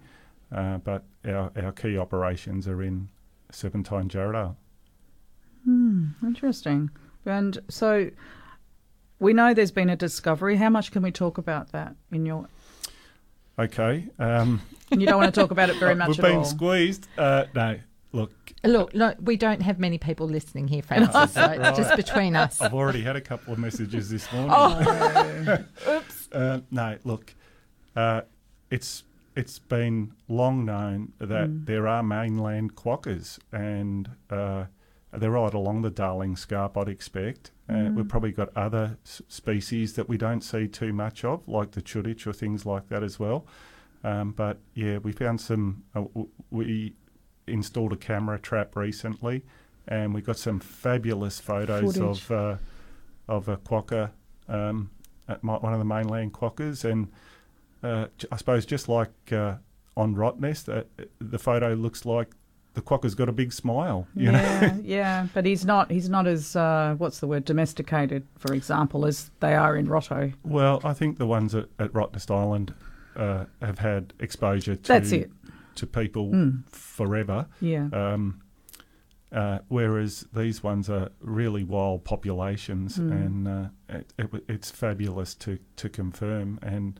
uh, but our, our key operations are in Serpentine Jarrahdale. Interesting. And so we know there's been a discovery. How much can we talk about that in your? Okay. Um, You don't want to talk about it very much we've been all. squeezed. Uh, no, look, Look, look, we don't have many people listening here, Francis. so it's just between us. I've already had a couple of messages this morning. Oh. Oops. Uh, no, look, uh, it's it's been long known that Mm. there are mainland quokkas, and uh, they're right along the Darling Scarp, I'd expect. Uh, Mm. We've probably got other s- species that we don't see too much of, like the chuditch or things like that as well. Um, but yeah, we found some. Uh, we installed a camera trap recently, and we got some fabulous photos Footage. of uh, of a quokka um, at my, one of the mainland quokkas, and uh, I suppose just like uh, on Rottnest, uh, the photo looks like the quokka's got a big smile. You know, yeah, yeah, but he's not. He's not as uh, what's the word domesticated, for example, as they are in Rotto. well, I think the ones at, at Rottnest Island uh, have had exposure to That's it. To people Mm. forever. Yeah, Um, uh, whereas these ones are really wild populations, Mm. and uh, it, it, it's fabulous to, to confirm. And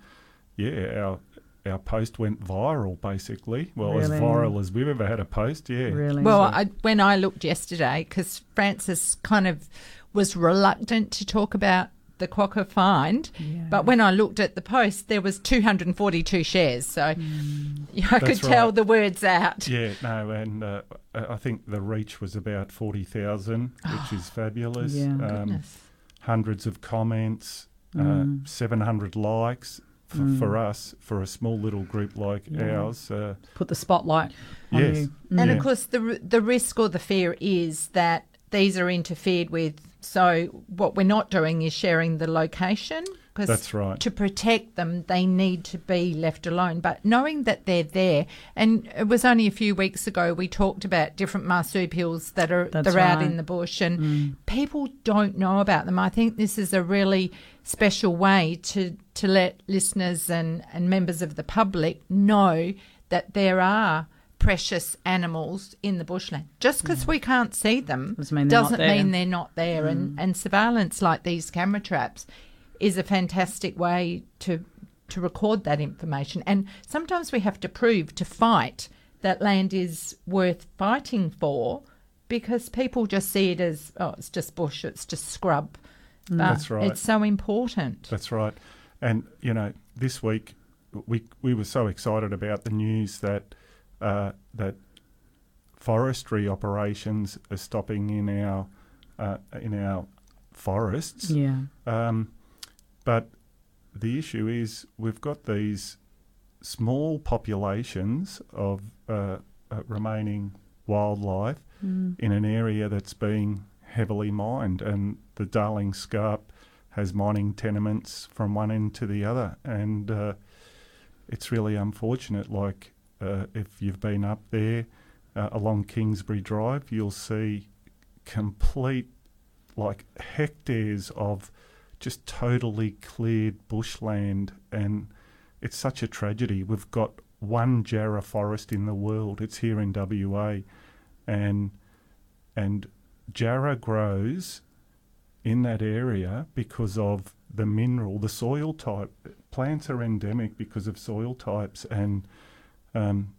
yeah, our our post went viral basically. Well, as viral as we've ever had a post. Yeah. really. Well, I, when I looked yesterday, because Francis kind of was reluctant to talk about the Quokka find, Yeah. but when I looked at the post, there was 242 shares, so I could Mm. Tell right. the words out. Yeah, no, and uh, I I think the reach was about forty thousand, which is fabulous. Yeah. Um, Goodness. hundreds of comments, uh, Mm. 700 likes for, Mm. for us, for a small little group like Yeah. ours. Uh, put the spotlight on yes. you. And Yeah. of course, the the risk or the fear is that these are interfered with. So what we're not doing is sharing the location. 'cause That's right. To protect them, they need to be left alone. But knowing that they're there, and it was only a few weeks ago we talked about different marsupials that are That's that are out in the bush, and mm. people don't know about them. I think this is a really special way to to let listeners and and members of the public know that there are precious animals in the bushland. Just because we can't see them Doesn't mean they're not doesn't there. mean they're not there. And, mm. and surveillance like these camera traps is a fantastic way to to record that information. And sometimes we have to prove to fight that land is worth fighting for because people just see it as oh it's just bush, it's just scrub. Mm. But That's right. it's so important. That's right. And, you know, this week we, we were so excited about the news that, uh, that forestry operations are stopping in our, uh, in our forests. Yeah. Um, but the issue is we've got these small populations of uh, uh, remaining wildlife in an area that's being heavily mined, and the Darling Scarp has mining tenements from one end to the other, and uh, it's really unfortunate. Like uh, if you've been up there uh, along Kingsbury Drive, you'll see complete like hectares of just totally cleared bushland, and it's such a tragedy. We've got one jarrah forest in the world. It's here in WA, and and jarrah grows in that area because of the mineral, the soil type. Plants are endemic because of soil types, and um,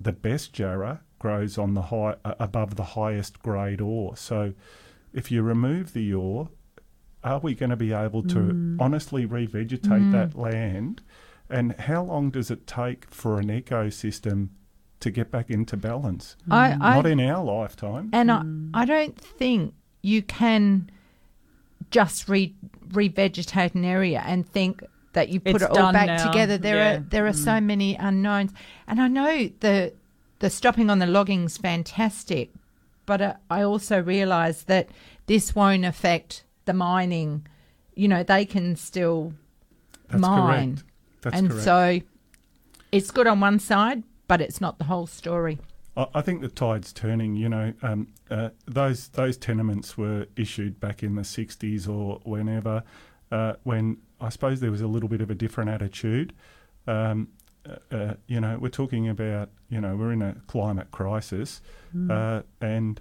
the best jarrah grows on the high uh, above the highest grade ore. So, if you remove the ore, are we going to be able to honestly revegetate that land? And how long does it take for an ecosystem to get back into balance? I, I Not in our lifetime. And I, I don't think you can just re, revegetate an area and think that you put It's it all back now. together. There Yeah. are there are so many unknowns, and I know the the stopping on the logging's fantastic, but uh, I also realise that this won't affect the mining. You know, they can still That's mine, correct. That's and correct. so it's good on one side, but it's not the whole story. I I think the tide's turning. You know, um, uh, those those tenements were issued back in the '60s or whenever, uh, when I suppose there was a little bit of a different attitude. Um, uh, uh, you know, we're talking about you know we're in a climate crisis, uh, and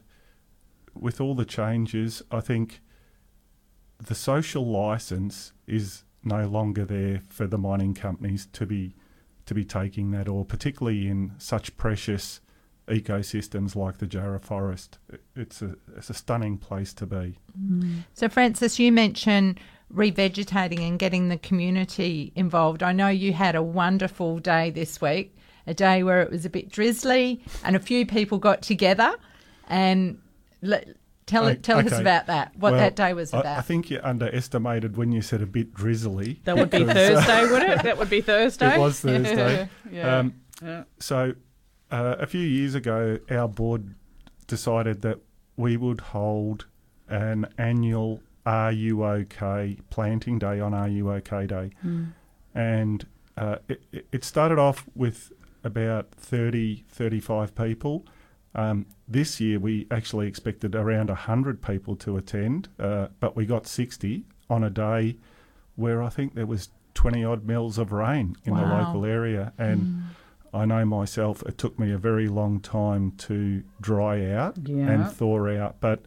with all the changes, I think the social license is no longer there for the mining companies to be to be taking that or particularly in such precious ecosystems like the Jarrah Forest. It's a it's a stunning place to be. So, Francis, you mentioned revegetating and getting the community involved. I know you had a wonderful day this week, a day where it was a bit drizzly, and a few people got together. And le- tell O- it, tell us about that. What Well, that day was about. I, think you underestimated when you said a bit drizzly. That would be because, uh, Thursday, would it? That would be Thursday. It was Thursday. yeah. Um, yeah. So, uh, a few years ago, our board decided that we would hold an annual Are You OK planting day on Are You OK Day. And uh, it, it- started off with about 30, 35 people. Um, this year, we actually expected around 100 people to attend, uh, but we got 60 on a day where I think there was 20 odd mils of rain in the local area. And I know myself, it took me a very long time to dry out Yeah. and thaw out. But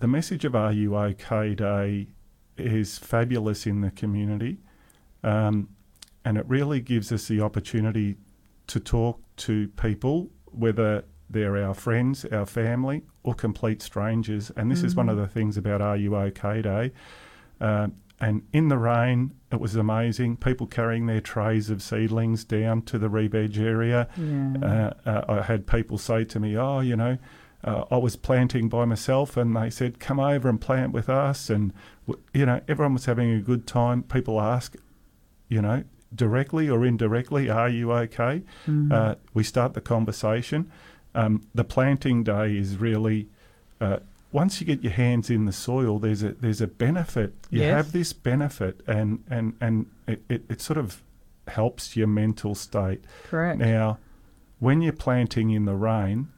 the message of Are You OK Day is fabulous in the community. Um, and it really gives us the opportunity to talk to people, whether they're our friends, our family, or complete strangers. And this is one of the things about Are You OK Day. Uh, and in the rain, it was amazing. People carrying their trays of seedlings down to the rebed area. Yeah. Uh, uh, I had people say to me, "Oh, you know, uh, I was planting by myself," and they said, "Come over and plant with us." And you know, everyone was having a good time. People ask, you know, directly or indirectly, "Are you okay?" Uh, we start the conversation. Um, the planting day is really. Uh, once you get your hands in the soil, there's a there's a benefit. You Yes. have this benefit, and and and it, it, it sort of helps your mental state. Correct. Now, when you're planting in the rain,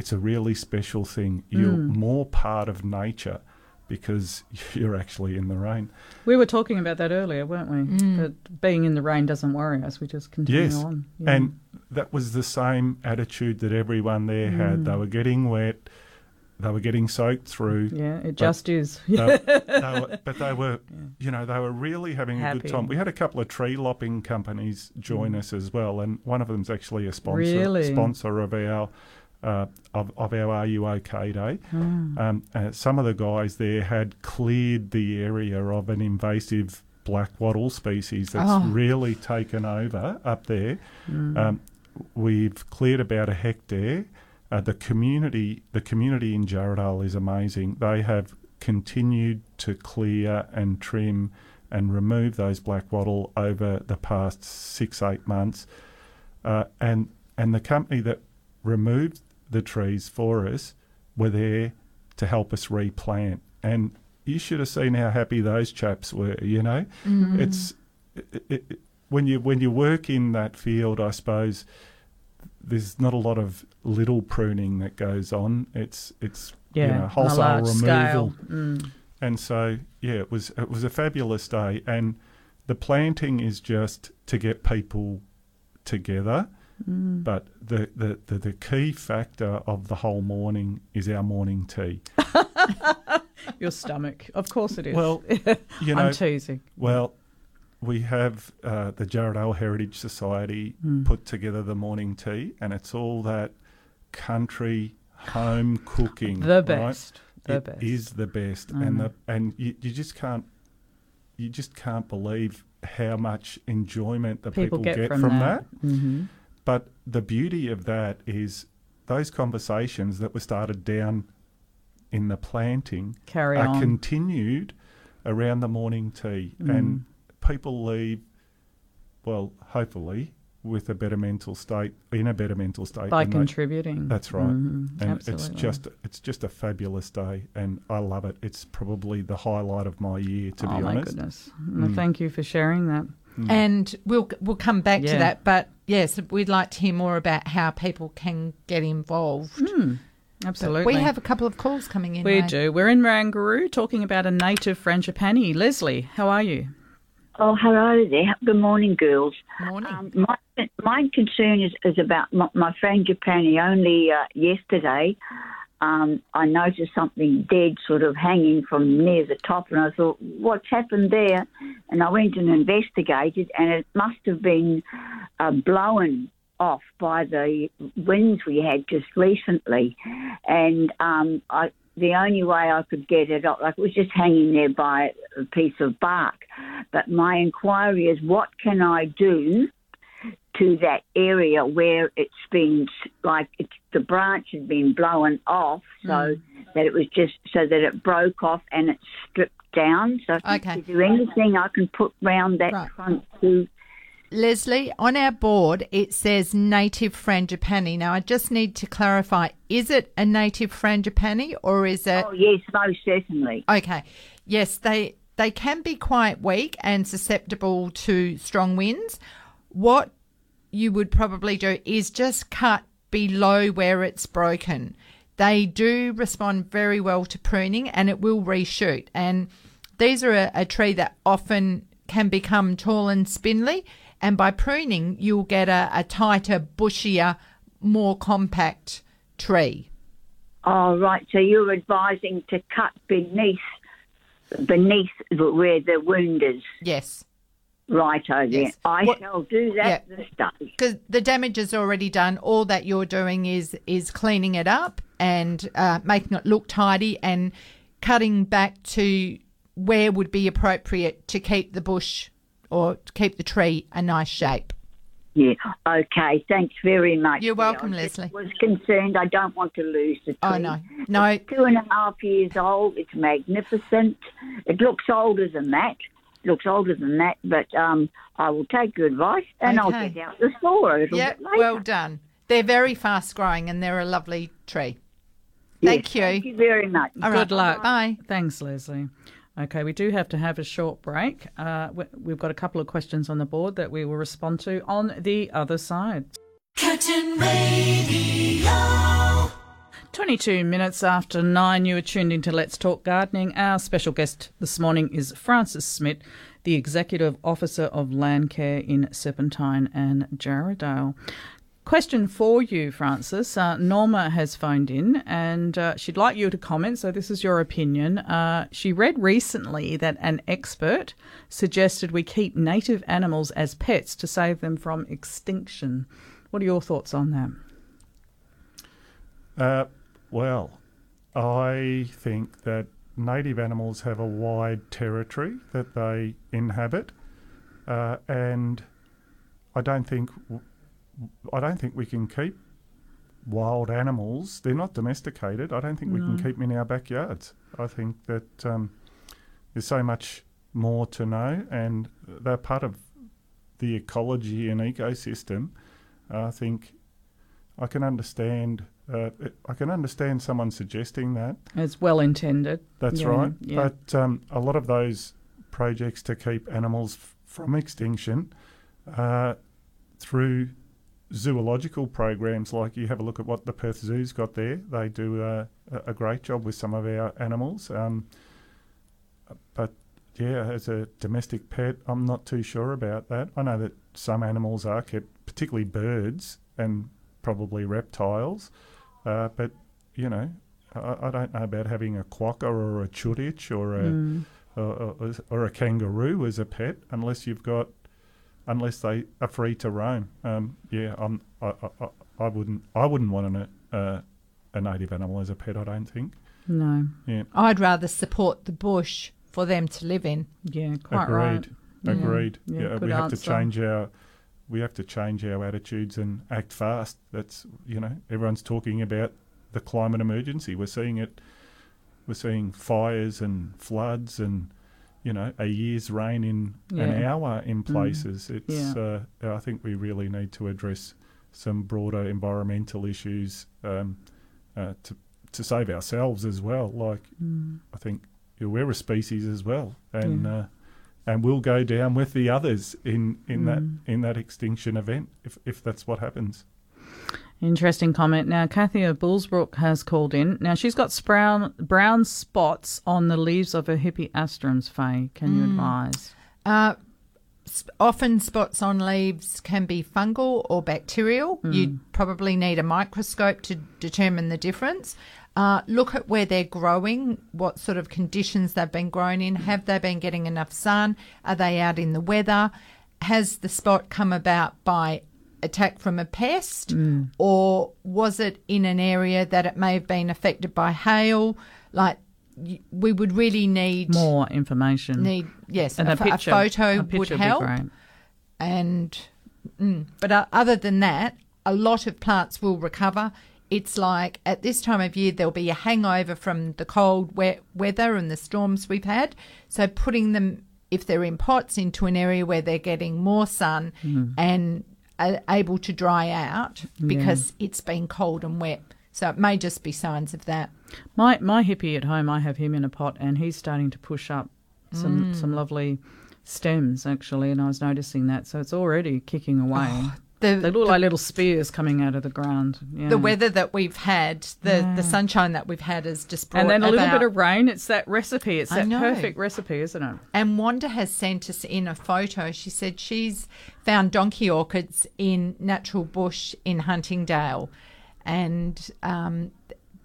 it's a really special thing. You're Mm. more part of nature because you're actually in the rain. We were talking about that earlier, weren't we? That being in the rain doesn't worry us. We just continue Yes. on. Yeah. And that was the same attitude that everyone there Mm. had. They were getting wet, they were getting soaked through. yeah, it just is. They, they were, but they were, you know, they were really having a good time. We had a couple of tree lopping companies join us as well, and one of them's actually a sponsor Really? sponsor of our uh, of, of our Are You OK Day. Um, uh, some of the guys there had cleared the area of an invasive black wattle species that's Oh. really taken over up there. Um, we've cleared about a hectare. Uh, the community, the community in Jarrahdale is amazing. They have continued to clear and trim and remove those black wattle over the past six, eight months. Uh, and, and the company that removed the trees for us were there to help us replant. And you should have seen how happy those chaps were, you know? It's it, it, when you when you work in that field, I suppose there's not a lot of little pruning that goes on. It's it's Yeah, you know, wholesale removal. Mm. And so, yeah, it was it was a fabulous day, and the planting is just to get people together. Mm. But the, the, the, the key factor of the whole morning is our morning tea. Your stomach. Of course it is. Well, you know, I'm teasing. well, we have uh, the Jarrahdale Heritage Society Hmm. put together the morning tea, and it's all that country home cooking. The right? best. The It best. Mm. is the best, and the and you, you just can't you just can't believe how much enjoyment the People people, get, from, from, that. that. hmm But the beauty of that is those conversations that were started down in the planting Carry are on. continued around the morning tea, Mm. and people leave. Well, hopefully, with a better mental state, in a better mental state. By than they- contributing. that's right, Mhm, and it's just it's just a fabulous day, and I love it. It's probably the highlight of my year, to oh be honest. Oh my goodness. Well, thank you for sharing that. And we'll we'll come back Yeah. to that. But yes, we'd like to hear more about how people can get involved. But Absolutely. We have a couple of calls coming in. We Ray. do. We're in Rangaroo talking about a native frangipani. Leslie, how are you? Oh, hello there. Good morning, girls. Morning. Um, my my concern is, is about my, my frangipani. Only uh, yesterday, um, I noticed something dead, sort of hanging from near the top, and I thought, "What's happened there?" And I went and investigated, and it must have been uh, blown off by the winds we had just recently, and um, I. The only way I could get it off, like it was just hanging there by a piece of bark. But my inquiry is, what can I do to that area where it's been like it's, the branch had been blown off, so hmm. that it was just so that it broke off and it's stripped down. So, Okay. is there anything I can put round that Right. trunk to? Leslie, on our board it says native frangipani. Now I just need to clarify: is it a native frangipani or is it? Oh yes, most certainly. Okay, yes, they they can be quite weak and susceptible to strong winds. What you would probably do is just cut below where it's broken. They do respond very well to pruning and it will reshoot. And these are a, a tree that often can become tall and spindly. And by pruning, you'll get a, a tighter, bushier, more compact tree. Oh right, so you're advising to cut beneath beneath where the wound is. Yes. Right over Yes. there. I What- shall do that Yeah. this day. because the damage is already done. All that you're doing is is cleaning it up and uh, making it look tidy and cutting back to where would be appropriate to keep the bush or to keep the tree a nice shape. Yeah. Okay. Thanks very much. You're welcome, I Leslie. Was concerned. I don't want to lose the tree. Oh no, no, Two and a half years old. It's magnificent. It looks older than that. Looks older than that, but um, I will take your advice and I'll get out the store a little yeah, bit later. well done. They're very fast growing and they're a lovely tree. Yes, Thank you. Thank you very much. All Good right, luck. Bye. Thanks, Leslie. Okay, we do have to have a short break. Uh, we- we've got a couple of questions on the board that we will respond to on the other side. Curtin Radio. 22 minutes after nine, you are tuned into Let's Talk Gardening. Our special guest this morning is Francis Smith, the Executive Officer of Landcare in Serpentine and Jarrahdale. Question for you, Francis. Uh, Norma has phoned in and uh, she'd like you to comment. So, this is your opinion. Uh, she read recently that an expert suggested we keep native animals as pets to save them from extinction. What are your thoughts on that? Uh, well, I think that native animals have a wide territory that they inhabit, uh, and I don't think I don't think we can keep wild animals. They're not domesticated. I don't think we can keep them in our backyards. I think that um, there's so much more to know, and they're part of the ecology and ecosystem. I think I can understand. Uh, I can understand someone suggesting that. It's well intended. That's Yeah, right. yeah. But um, a lot of those projects to keep animals f- from extinction uh, through zoological programs, like you have a look at what the Perth Zoo's got there. They do a, a great job with some of our animals. Um, but yeah, as a domestic pet, I'm not too sure about that. I know that some animals are kept, particularly birds and probably reptiles. Uh, but you know, I, I don't know about having a quokka or a chuditch or a Mm. or, or, or a kangaroo as a pet, unless you've got, unless they are free to roam. Um, yeah, I'm, I, I, I- I wouldn't, I wouldn't want an, uh, a native animal as a pet. I don't think. No. Yeah, I'd rather support the bush for them to live in. Yeah, quite agreed, right. Yeah. agreed. Yeah, Yeah, good we have to change our, we have to change our attitudes and act fast. That's you know, everyone's talking about the climate emergency. We're seeing it. We're seeing fires and floods and you know a year's rain in an hour in places. It's Yeah. uh, I think we really need to address some broader environmental issues um, uh, to to save ourselves as well. Like Mm. I think you know, we're a species as well, and Yeah. uh, and we'll go down with the others in in that Mm. in that extinction event if if that's what happens. Interesting comment. Now, Kathy of Bullsbrook has called in. Now, she's got brown, brown spots on the leaves of her hippeastrums, Faye. Can you advise? Uh, s- often spots on leaves can be fungal or bacterial. You'd probably need a microscope to determine the difference. Uh, look at where they're growing, what sort of conditions they've been grown in. Have they been getting enough sun? Are they out in the weather? Has the spot come about by attack from a pest, or was it in an area that it may have been affected by hail? Like, we would really need More information. need yes and a, a, ph- a photo a would picture be help and mm, but uh, other than that a lot of plants will recover it's like at this time of year there'll be a hangover from the cold wet weather and the storms we've had so putting them if they're in pots into an area where they're getting more sun Mm-hmm. and are able to dry out because it's been cold and wet so it may just be signs of that My my hippie at home, I have him in a pot, and he's starting to push up some Mm. some lovely stems actually, and I was noticing that. So it's already kicking away. The, they look like little spears coming out of the ground. Yeah. the weather that we've had, the the sunshine that we've had has just brought and then a little about- bit of rain. It's that recipe. It's that perfect recipe, isn't it? And Wanda has sent us in a photo. She said she's found donkey orchids in natural bush in Huntingdale, and um,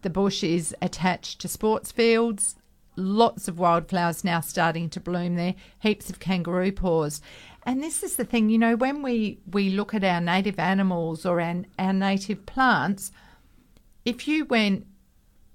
the bush is attached to sports fields. Lots of wildflowers now starting to bloom there. Heaps of kangaroo paws. And this is the thing, you know, when we, we look at our native animals or our, our native plants, if you went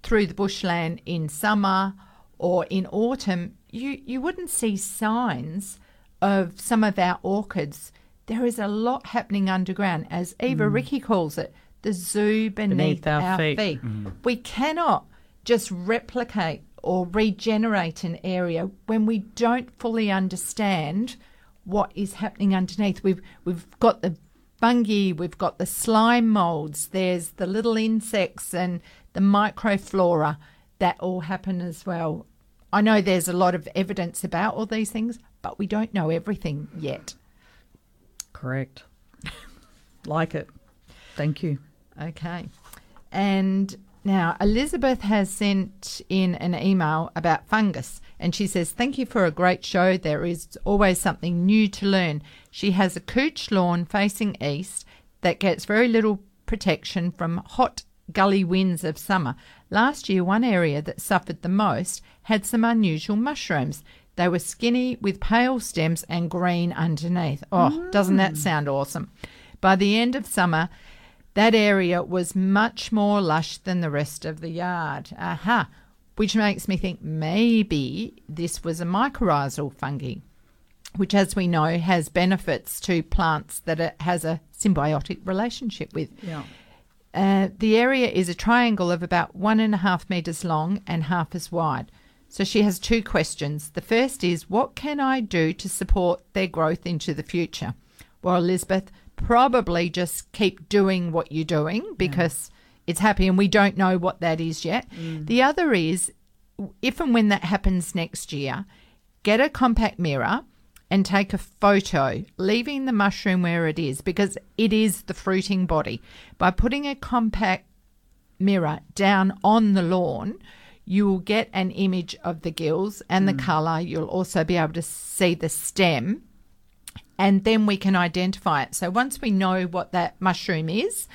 through the bushland in summer or in autumn, you, you wouldn't see signs of some of our orchids. There is a lot happening underground, as Eva mm. Ricky calls it, the zoo beneath, Beneath our our, feet. feet. Mm. We cannot just replicate or regenerate an area when we don't fully understand what is happening underneath. We've we've got the fungi, we've got the slime molds, there's the little insects and the microflora that all happen as well. I know there's a lot of evidence about all these things, but we don't know everything yet. Correct. like it. Thank you. Okay. And now Elizabeth has sent in an email about fungus and she says, Thank you for a great show. There is always something new to learn. She has a cooch lawn facing east that gets very little protection from hot gully winds of summer. Last year, one area that suffered the most had some unusual mushrooms. They were skinny with pale stems and green underneath. Oh, doesn't that mm. sound awesome? By the end of summer, that area was much more lush than the rest of the yard. Aha. Which makes me think maybe this was a mycorrhizal fungi, which, as we know, has benefits to plants that it has a symbiotic relationship with. Yeah. Uh, the area is a triangle of about one and a half metres long and half as wide. So she has two questions. The first is, what can I do to support their growth into the future? Well, Elizabeth, probably just keep doing what you're doing because it's happy and we don't know what that is yet. Mm. The other is, if and when that happens next year, get a compact mirror and take a photo, leaving the mushroom where it is because it is the fruiting body. By putting a compact mirror down on the lawn, you will get an image of the gills and the mm. colour. You'll also be able to see the stem, and then we can identify it. So once we know what that mushroom is,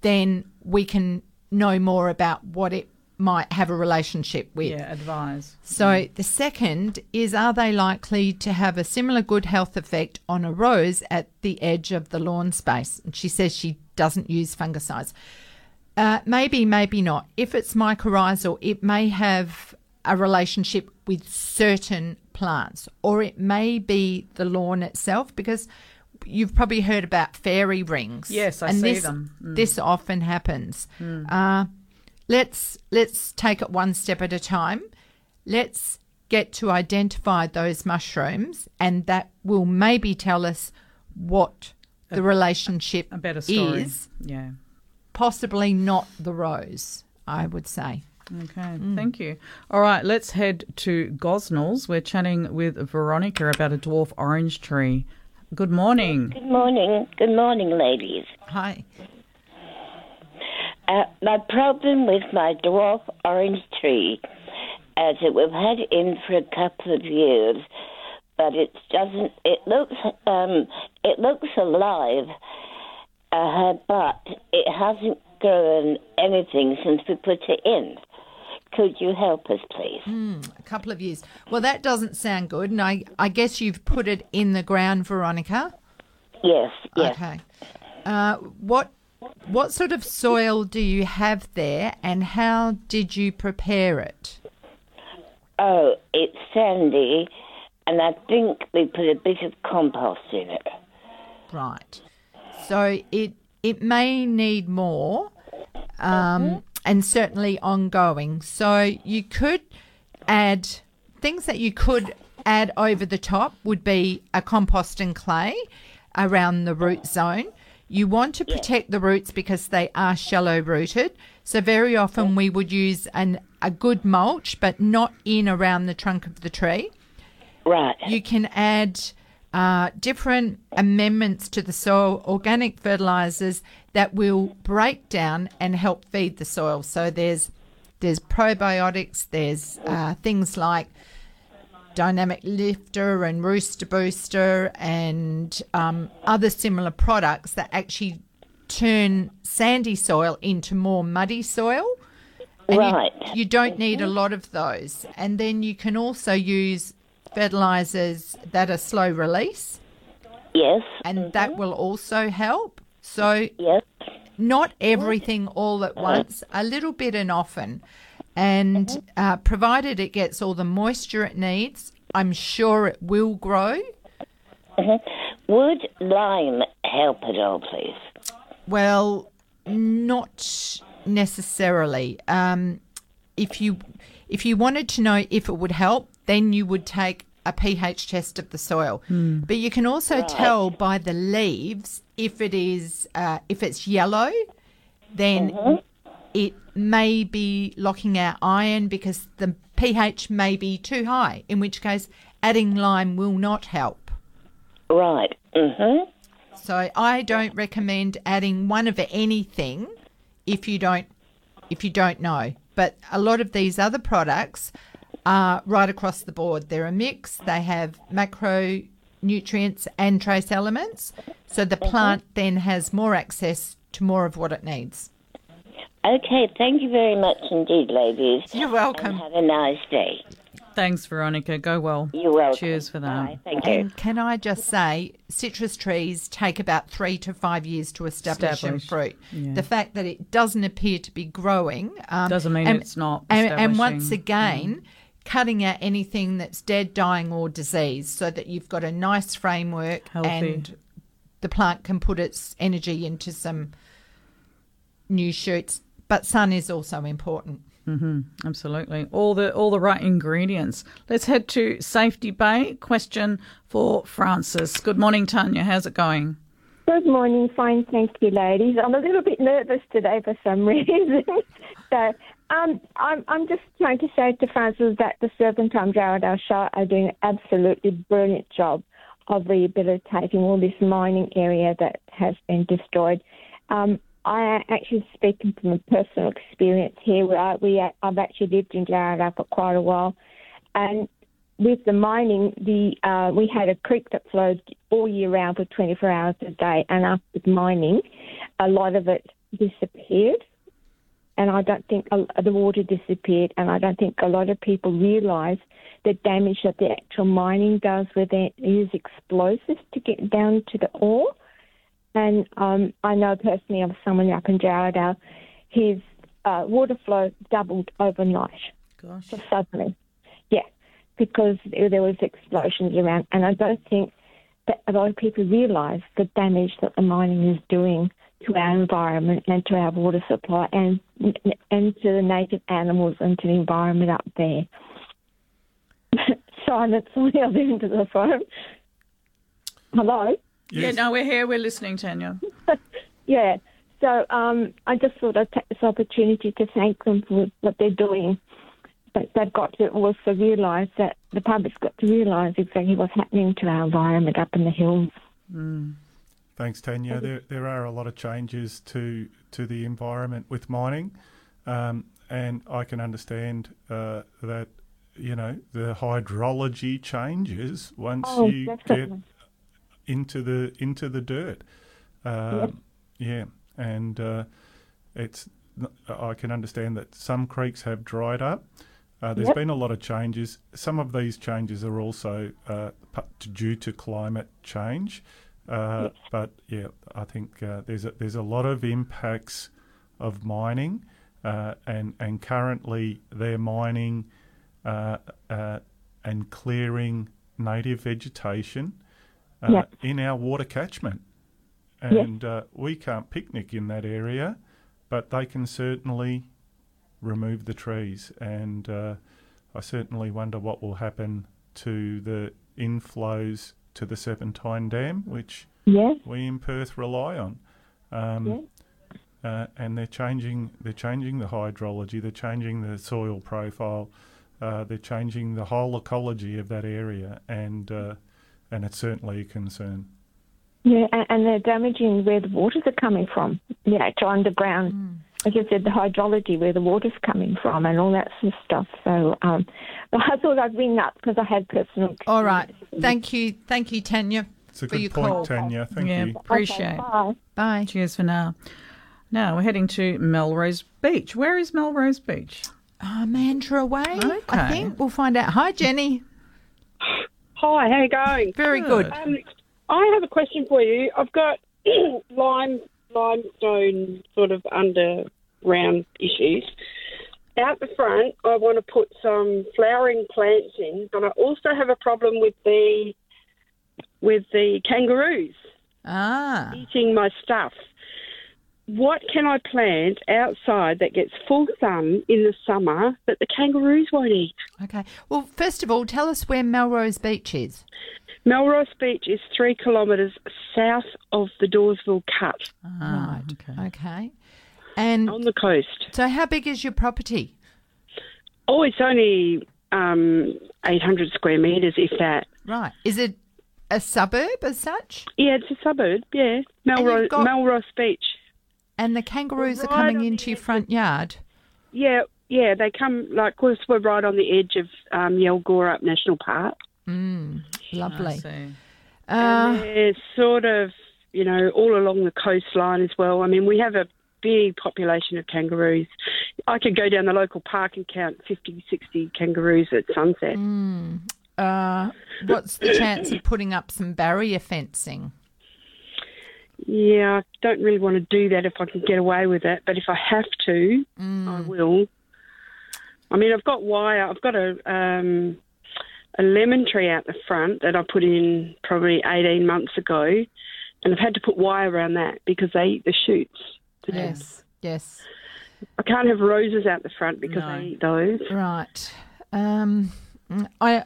then we can know more about what it might have a relationship with. Yeah, advise. So the second is are they likely to have a similar good health effect on a rose at the edge of the lawn space? And she says she doesn't use fungicides. Uh, maybe, maybe not. If it's mycorrhizal, it may have a relationship with certain plants, or it may be the lawn itself because you've probably heard about fairy rings. Yes, I and see this, them. Mm. This often happens. Uh, let's let's take it one step at a time. Let's get to identify those mushrooms, and that will maybe tell us what the relationship A better story. is. Yeah. Possibly not the rose, I would say. Okay, thank you. All right, let's head to Gosnells. We're chatting with Veronica about a dwarf orange tree. Good morning. Good morning. Good morning, ladies. Hi. Uh, my problem with my dwarf orange tree is that we've had it in for a couple of years, but it doesn't. It looks. Um, it looks alive, uh, but it hasn't grown anything since we put it in. Could you help us, please? A couple of years. Well, that doesn't sound good. And I, I guess you've put it in the ground, Veronica. Yes. Yes. Okay. Uh, what what sort of soil do you have there, and how did you prepare it? Oh, it's sandy, and I think we put a bit of compost in it. Right. So it it may need more, um, and certainly ongoing. So you could add things that you could add over the top would be a compost and clay around the root zone. You want to protect the roots because they are shallow rooted. So very often we would use an a good mulch, but not in around the trunk of the tree. Right. You can add uh, different amendments to the soil, organic fertilizers that will break down and help feed the soil. So there's there's probiotics, there's uh, things like dynamic lifter and rooster booster and um, other similar products that actually turn sandy soil into more muddy soil. And you- Right. You, don't need a lot of those. And then you can also use fertilizers that are slow release, Yes. and that will also help. So, Yes. not everything all at once, a little bit and often. And uh, provided it gets all the moisture it needs, I'm sure it will grow. Would lime help at all, please? Well, not necessarily. Um, if you if you wanted to know if it would help, then you would take a pH test of the soil. But you can also tell by the leaves if it is uh, if it's yellow, then it may be locking out iron because the pH may be too high. In which case, adding lime will not help. Right. Mm-hmm. So I don't recommend adding one of anything if you don't if you don't know. But a lot of these other products are right across the board. They're a mix. They have macronutrients and trace elements. So the plant then has more access to more of what it needs. Okay, thank you very much indeed, ladies. You're welcome. And have a nice day. Thanks, Veronica. Go well. You're welcome. Cheers for that. Bye. Thank you. And can I just say, citrus trees take about three to five years to establish, and Establish, fruit. yeah. The fact that it doesn't appear to be growing um, Doesn't mean and- it's not And, and once establishing. again, cutting out anything that's dead, dying, or diseased, so that you've got a nice framework Healthy. and the plant can put its energy into some new shoots. But sun is also important. Mm-hmm. Absolutely. All the all the right ingredients. Let's head to Safety Bay. Question for Francis. Good morning, Tanya. How's it going? Good morning. Fine, thank you, ladies. I'm a little bit nervous today for some reason. so, um, I'm, I'm just trying to say to Francis that the Serpentine Jarrahdale Shire are doing an absolutely brilliant job of rehabilitating all this mining area that has been destroyed. Um, I actually speaking from a personal experience here. Where I, we, I've actually lived in Jarrahdale for quite a while, and with the mining, the uh, we had a creek that flowed all year round for 24 hours a day, and after mining, a lot of it disappeared. And I don't think the water disappeared, and I don't think a lot of people realise the damage that the actual mining does, where they use explosives to get down to the ore. And um, I know personally of someone up in Jarrahdale, his uh, water flow doubled overnight. Gosh. So suddenly, yeah, because there was explosions around, and I don't think that a lot of people realise the damage that the mining is doing to our environment and to our water supply, and and to the native animals and to the environment up there. Silence on the other end of the phone. Hello. Yeah, no, we're here. We're listening, Tanya. Yeah. So um, I just thought I'd take this opportunity to thank them for what they're doing. But they've got to also realise that the public's got to realise exactly what's happening to our environment up in the hills. Thanks, Tanya. There, there are a lot of changes to to the environment with mining, um, and I can understand uh, that you know the hydrology changes once Oh, you get into the into the dirt. Um, Yeah, and uh, it's I can understand that some creeks have dried up. Uh, there's Yep. been a lot of changes. Some of these changes are also uh, due to climate change. Uh, But yeah, I think uh, there's a, there's a lot of impacts of mining, uh, and and currently they're mining uh, uh, and clearing native vegetation uh, Yeah. in our water catchment, and uh, we can't picnic in that area, but they can certainly remove the trees, and uh, I certainly wonder what will happen to the inflows to the Serpentine Dam, which we in Perth rely on. Um, uh, and they're changing. They're changing the hydrology. They're changing the soil profile. Uh, they're changing the whole ecology of that area, and uh, and it's certainly a concern. Yeah, and, and they're damaging where the waters are coming from. You know, actual underground, like I said, the hydrology where the water's coming from, and all that sort of stuff. So, um, but I thought I'd ring up because I had personal. All right. Thank you. Thank you, Tanya, It's a for good your point, call. Tanya. Thank yeah, you. appreciate. Bye. Bye. Cheers for now. Now we're heading to Melrose Beach. Where is Melrose Beach? Uh, Mandra Way, I Okay. think. We'll find out. Hi, Jenny. Hi, how you going? Very good. Um, I have a question for you. I've got lime limestone sort of underground issues. Out the front, I want to put some flowering plants in, but I also have a problem with the with the kangaroos Ah. eating my stuff. What can I plant outside that gets full sun in the summer that the kangaroos won't eat? Okay. Well, first of all, tell us where Melrose Beach is. Melrose Beach is three kilometres south of the Dawesville Cut Ah, right. okay. Okay. And on the coast. so, how big is your property? Oh, it's only um, 800 square metres, if that. Right. Is it a suburb as such? Yeah, it's a suburb, yeah. Melrose, got- Melrose Beach. And the kangaroos are coming into your edge front yard? Yeah, yeah, they come, like, of course, we're right on the edge of um, Yalgorup National Park. Mm, I lovely. see. Uh, They're sort of, you know, all along the coastline as well. I mean, we have a big population of kangaroos. I could go down the local park and count 50, 60 kangaroos at sunset. Mm. uh, what's the chance of putting up some barrier fencing? Yeah, I don't really want to do that if I can get away with it, but if I have to, I will. I mean, I've got wire. I've got a um, a lemon tree out the front that I put in probably eighteen months ago, and I've had to put wire around that because they eat the shoots. to death. Yes. Yes. I can't have roses out the front because No. I eat those. Right. Um, I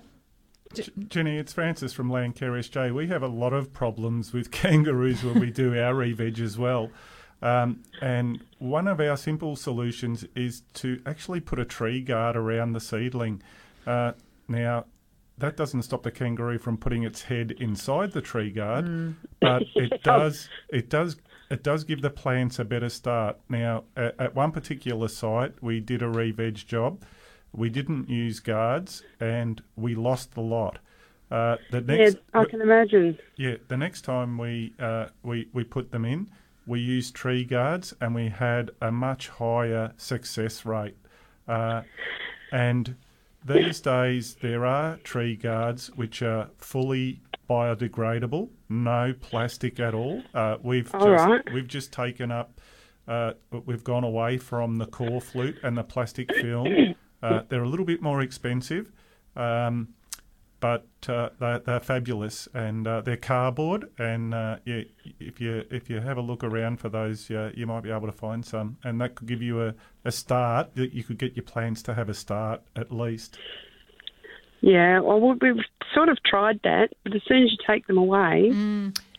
Jenny, it's Francis from Landcare SJ. We have a lot of problems with kangaroos when we do our re-veg as well. Um, and one of our simple solutions is to actually put a tree guard around the seedling. Uh, now, that doesn't stop the kangaroo from putting its head inside the tree guard, Mm. but it does it does it does give the plants a better start. Now, at, at one particular site, we did a re-veg job. We didn't use guards, and we lost the lot. Uh, the next, yeah, I can imagine. yeah, the next time we uh, we we put them in, we used tree guards, and we had a much higher success rate. Uh, and these days, there are tree guards which are fully biodegradable, no plastic at all. Uh, we've All just right. we've just taken up. Uh, we've gone away from the Corflute and the plastic film. Uh, they're a little bit more expensive. Um, but uh, they're, they're fabulous and uh, they're cardboard. And uh, yeah, if you if you have a look around for those, yeah, you might be able to find some, and that could give you a, a start. That you could get your plants to have a start at least. Yeah, well, we- we've sort of tried that, but as soon as you take them away,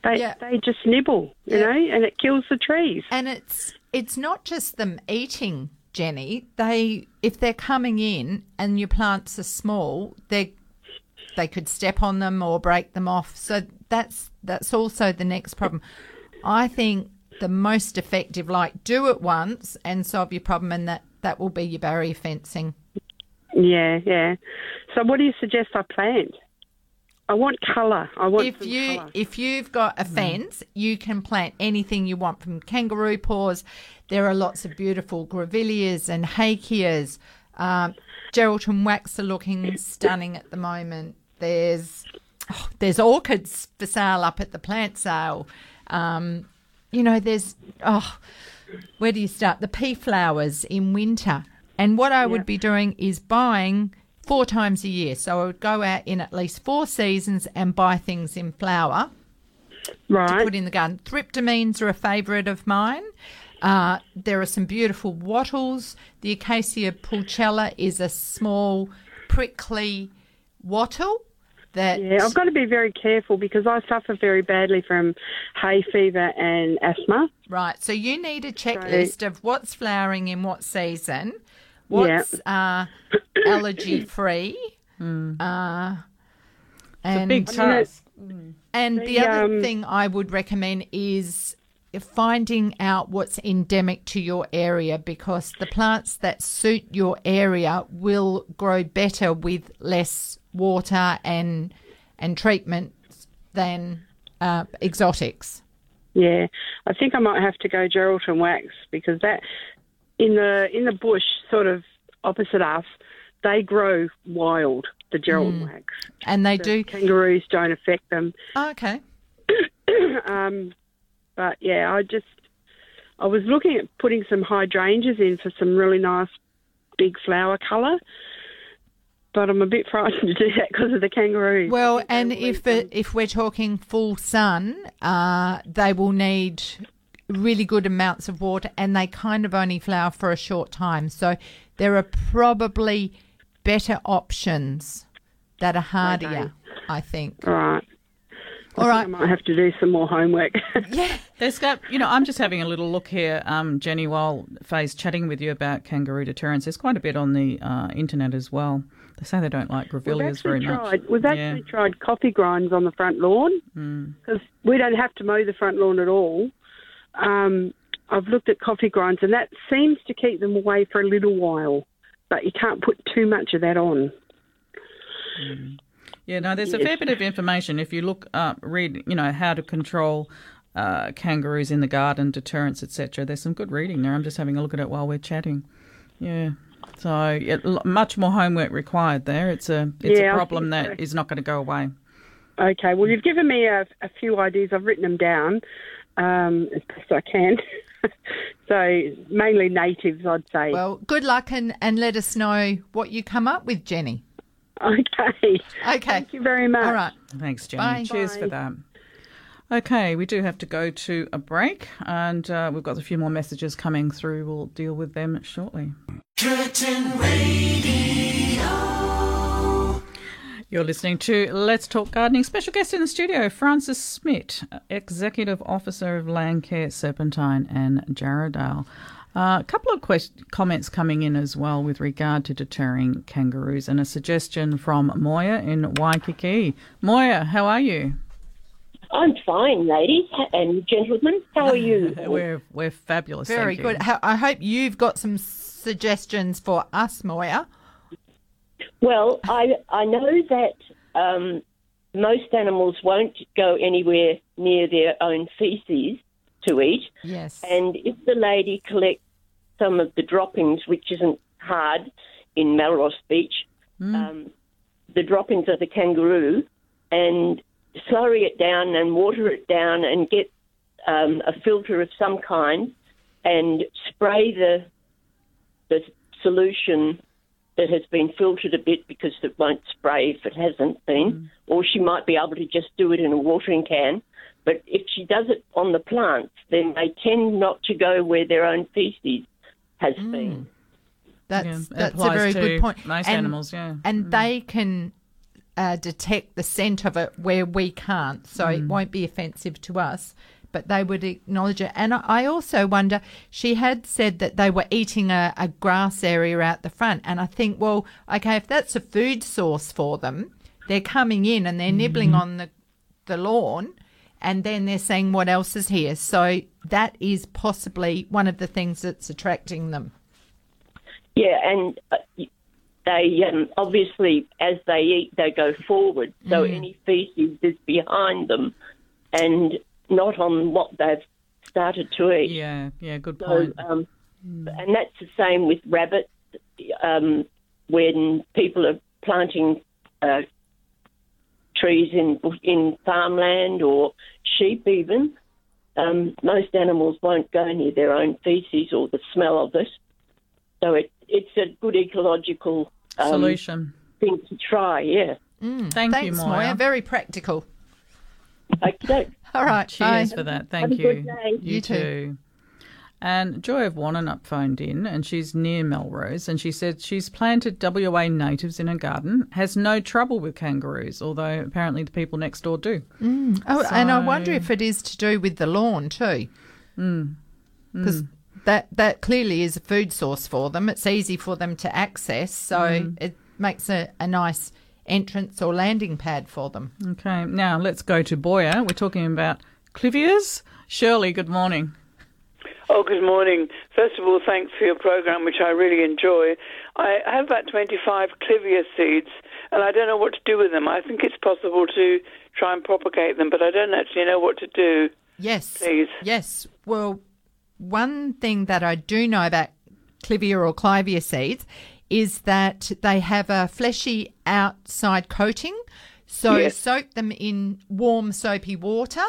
they they just nibble, you know, and it kills the trees. And it's it's not just them eating, Jenny. They if they're coming in and your plants are small, they they could step on them or break them off. So that's that's also the next problem. I think the most effective, like do it once and solve your problem, and that that will be your barrier fencing. Yeah, yeah. So, what do you suggest I plant? I want colour. I want if you colour. if you've got a fence, you can plant anything you want from kangaroo paws. There are lots of beautiful grevilleas and hakeas. Um, Geraldton wax are looking stunning at the moment. There's oh, there's orchids for sale up at the plant sale. Um, you know, there's oh, where do you start? The pea flowers in winter. And what I would be doing is buying four times a year. So I would go out in at least four seasons and buy things in flower right. to put in the garden. Thryptomines are a favourite of mine. Uh, there are some beautiful wattles. The Acacia pulchella is a small, prickly wattle that Yeah, I've got to be very careful because I suffer very badly from hay fever and asthma. Right. So you need a checklist of what's flowering in what season, what's uh, allergy free. Uh, and big task. And the, The, other um, thing I would recommend is finding out what's endemic to your area because the plants that suit your area will grow better with less water and and treatment than uh, exotics. Yeah, I think I might have to go Geraldton wax because that in the in the bush, sort of opposite us, they grow wild. The Geraldton Mm. wax, And they The do. Kangaroos don't affect them. Oh, okay. um, but yeah, I just I was looking at putting some hydrangeas in for some really nice big flower colour. But I'm a bit frightened to do that because of the kangaroos. Well, and if it, if we're talking full sun, uh, they will need really good amounts of water, and they kind of only flower for a short time. So there are probably better options that are hardier. Okay. I think. All right. All right. I might have to do some more homework. yeah. There's got, you know, I'm just having a little look here, um, Jenny, while Faye's chatting with you about kangaroo deterrents. There's quite a bit on the uh, internet as well. They say they don't like grevilleas very much. tried. We've Yeah. actually tried coffee grinds on the front lawn Mm. because we don't have to mow the front lawn at all. Um, I've looked at coffee grinds, and that seems to keep them away for a little while, but you can't put too much of that on. Yeah, no, there's a fair bit of information. If you look up, read, you know, how to control uh, kangaroos in the garden, deterrence, etc. There's some good reading there. I'm just having a look at it while we're chatting. Yeah. So yeah, much more homework required there. It's a it's Yeah, a I problem think that so. is not going to go away. Okay, well, you've given me a, a few ideas. I've written them down um, as best I can. so mainly natives, I'd say. Well, good luck and, and let us know what you come up with, Jenny. okay. Okay. Thank you very much. All right. Thanks, Jenny. Bye. Cheers for that. Okay, we do have to go to a break, and uh, we've got a few more messages coming through. We'll deal with them shortly. Curtin Radio. You're listening to Let's Talk Gardening. Special guest in the studio, Francis Smith, Executive Officer of Landcare Serpentine and Jarrahdale. Uh, a couple of quest- comments coming in as well with regard to deterring kangaroos, and a suggestion from Moya in Waikiki. Moya, how are you? I'm fine, ladies and gentlemen. How are you? we're we're fabulous. Very thank good. you. I hope you've got some suggestions for us, Moya. Well, I I know that um, most animals won't go anywhere near their own feces to eat, Yes. and if the lady collects some of the droppings, which isn't hard in Melrose Beach, um, the droppings of the kangaroo, and slurry it down and water it down and get um, a filter of some kind and spray the the solution that has been filtered a bit because it won't spray if it hasn't been, or she might be able to just do it in a watering can. But if she does it on the plants, then they tend not to go where their own feces has been. That's Yeah, that's a very to good point. most animals, yeah. Mm. And they can uh, detect the scent of it where we can't, so Mm. it won't be offensive to us. But they would acknowledge it. And I I also wonder, she had said that they were eating a, a grass area out the front. And I think, well, okay, if that's a food source for them, they're coming in and they're nibbling Mm-hmm. on the, the lawn and then they're saying what else is here. So that is possibly one of the things that's attracting them. Yeah, and uh, they um, obviously, as they eat, they go forward. So Mm. any feces is behind them and not on what they've started to eat. Yeah, yeah, good So, point. um, and that's the same with rabbits. Um, when people are planting uh, trees in in farmland or sheep, even um, most animals won't go near their own feces or the smell of it. So it it's a good ecological um, Solution. thing to try. Yeah. Thank Thanks, you, Moya. Moya. Very practical. Okay. All right. Cheers bye. for that. Thank Have a you. good day. You, You too. too. And Joy of Wannanup phoned in, and she's near Melrose, and she said she's planted WA natives in her garden, has no trouble with kangaroos, although apparently the people next door do. Oh, and I wonder if it is to do with the lawn too, Mm. because that that clearly is a food source for them. It's easy for them to access, so Mm. it makes a, a nice entrance or landing pad for them. Okay, now let's go to Boya. We're talking about clivias. Shirley, good morning. Oh, good morning. First of all, thanks for your program, which I really enjoy. I have about 25 clivia seeds, and I don't know what to do with them. I think it's possible to try and propagate them, but I don't actually know what to do. Yes. Please. Yes. Well, one thing that I do know about clivia or clivia seeds is that they have a fleshy outside coating. So Yes. soak them in warm soapy water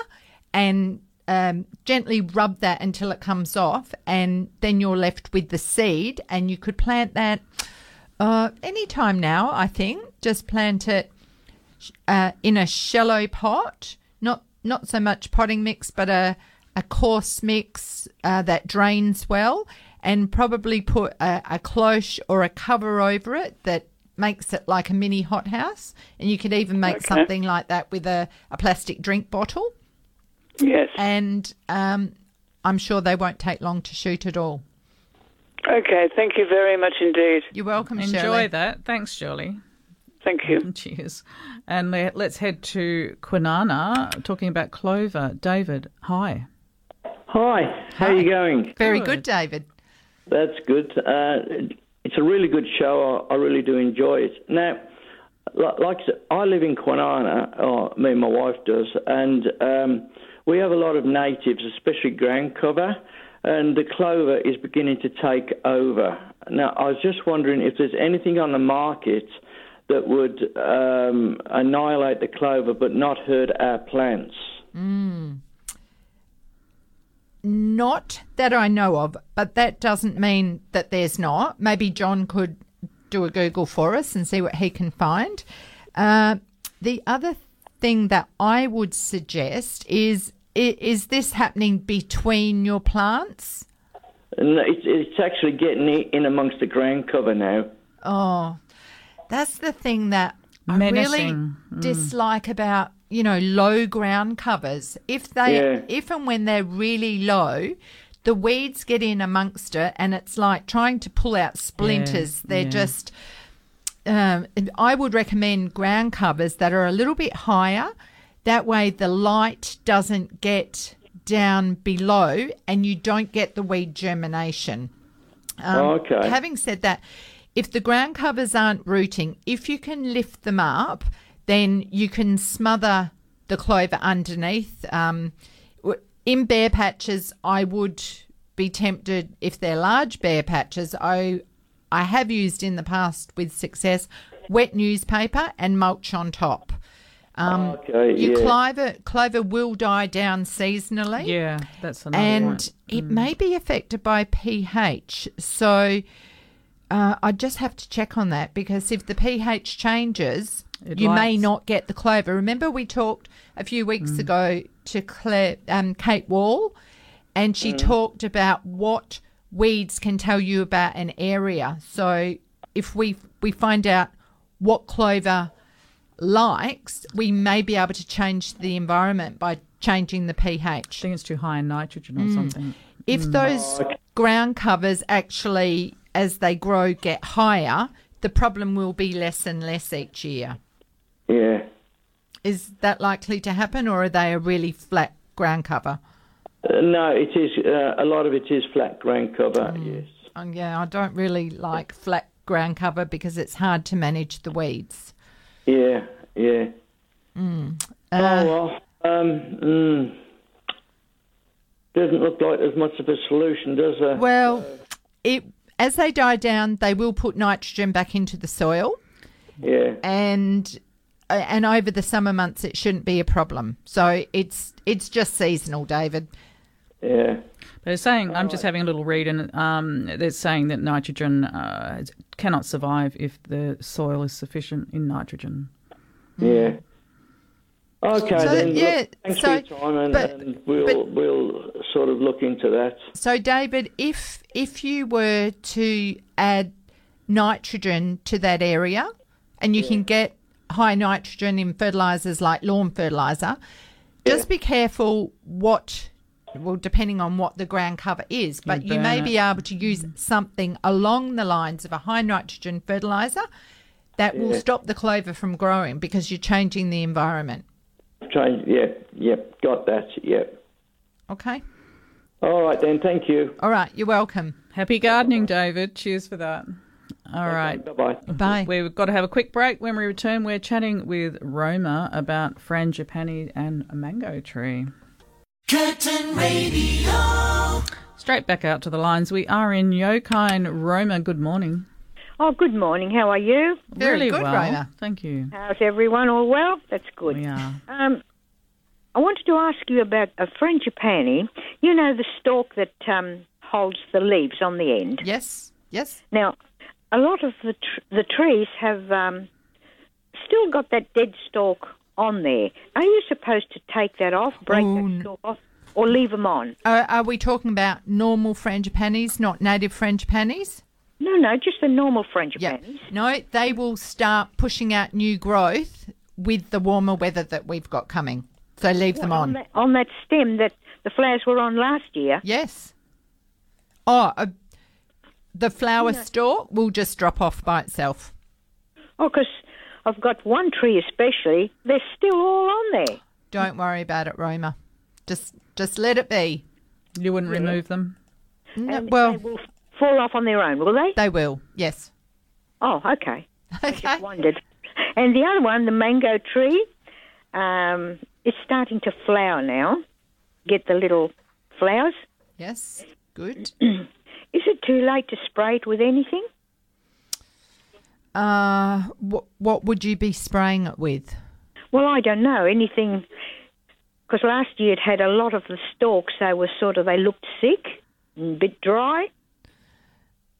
and um, gently rub that until it comes off, and then you're left with the seed, and you could plant that uh, anytime now. I think just plant it uh, in a shallow pot, not not so much potting mix, but a a coarse mix uh, that drains well, and probably put a, a cloche or a cover over it that makes it like a mini hothouse. And you could even make Okay. something like that with a, a plastic drink bottle. Yes. And um, I'm sure they won't take long to shoot at all. Okay, thank you very much indeed. You're welcome, Enjoy Shirley. that. Thanks, Shirley. Thank you. Cheers. And let's head to Kwinana talking about clover. David, hi. Hi, how are you going? Very good, David. That's good. Uh, it's a really good show. I, I really do enjoy it. Now, li- like I said, I live in Kwinana, or me and my wife does, and um, we have a lot of natives, especially ground cover, and the clover is beginning to take over. Now, I was just wondering if there's anything on the market that would um, annihilate the clover but not hurt our plants. Mm. Not that I know of, but that doesn't mean that there's not. Maybe John could do a Google for us and see what he can find. Uh, the other thing that I would suggest is is this happening between your plants? No, it's, it's actually getting in amongst the ground cover now. Oh, that's the thing that I Menacing. really dislike about you know low ground covers. If they, Yeah. if and when they're really low, the weeds get in amongst it, and it's like trying to pull out splinters. They're yeah. just. Um, I would recommend ground covers that are a little bit higher. That way, the light doesn't get down below, and you don't get the weed germination. Um, Okay. Having said that, if the ground covers aren't rooting, if you can lift them up, then you can smother the clover underneath. Um, in bare patches, I would be tempted if they're large bare patches. I I have used in the past with success wet newspaper and mulch on top. Um, Okay, your yeah. clover clover will die down seasonally Yeah, that's another and point. it may be affected by pH. So uh, I just have to check on that because if the pH changes, It you may not get the clover. Remember, we talked a few weeks ago to Claire, um, Kate Wall, and she talked about what weeds can tell you about an area. So if we we find out what clover likes, we may be able to change the environment by changing the pH. I think it's too high in nitrogen or Mm. something. If those ground covers actually, as they grow, get higher, the problem will be less and less each year. Yeah. Is that likely to happen, or are they a really flat ground cover? Uh, no, it is. Uh, a lot of it is flat ground cover. Yes. Um, yeah, I don't really like flat ground cover because it's hard to manage the weeds. Yeah. Yeah. Mm. oh well. Um. Mm, doesn't look like there's much of a solution, does there? Well, it as they die down, they will put nitrogen back into the soil. Yeah. and uh, and over the summer months it shouldn't be a problem. So it's it's just seasonal, David. Yeah. But it's saying, I'm just having a little read, and um, they're saying that nitrogen uh, cannot survive if the soil is sufficient in nitrogen. Yeah. Okay, So, then. look, yeah, thanks so- for your time, and, but- and we'll we'll sort of look into that. So David, if if you were to add nitrogen to that area, and you can get high nitrogen in fertilizers like lawn fertilizer, just be careful what. Well, depending on what the ground cover is, but you burn may it. be able to use something along the lines of a high nitrogen fertilizer that will stop the clover from growing because you're changing the environment. Change. Yep. Yep. Got that. Yep. Okay. All right then. Thank you. All right. You're welcome. Happy gardening, David. Cheers for that. All right. Bye bye. Bye. We've got to have a quick break. When we return, we're chatting with Roma about frangipani and a mango tree. Curtin Radio. Straight back out to the lines. We are in Yokine. Roma, good morning. Oh, good morning. How are you? Very really well. Thank you. How's everyone? All well? That's good. We are. Um, I wanted to ask you about a frangipani. You know the stalk that um, holds the leaves on the end. Yes. Yes. Now, a lot of the tr- the trees have um, still got that dead stalk on there. Are you supposed to take that off, break that stalk off, or leave them on? Are, are we talking about normal frangipanis, not native frangipanis? No, no, just the normal frangipanis. No, they will start pushing out new growth with the warmer weather that we've got coming. So leave them What, on. that, on that stem that the flowers were on last year. Yes. Oh, uh, the flower stalk will just drop off by itself. Oh, because I've got one tree especially. They're still all on there. Don't worry about it, Roma. Just just let it be. You wouldn't remove them? No, well, they will fall off on their own, will they? They will. Yes. Oh, okay. I just wondered. And the other one, the mango tree, um, it's starting to flower now. Get the little flowers. Yes. Good. Is it too late to spray it with anything? Uh, what what would you be spraying it with? Well, I don't know anything. Because last year it had a lot of the stalks. They were sort of they looked sick, and a bit dry.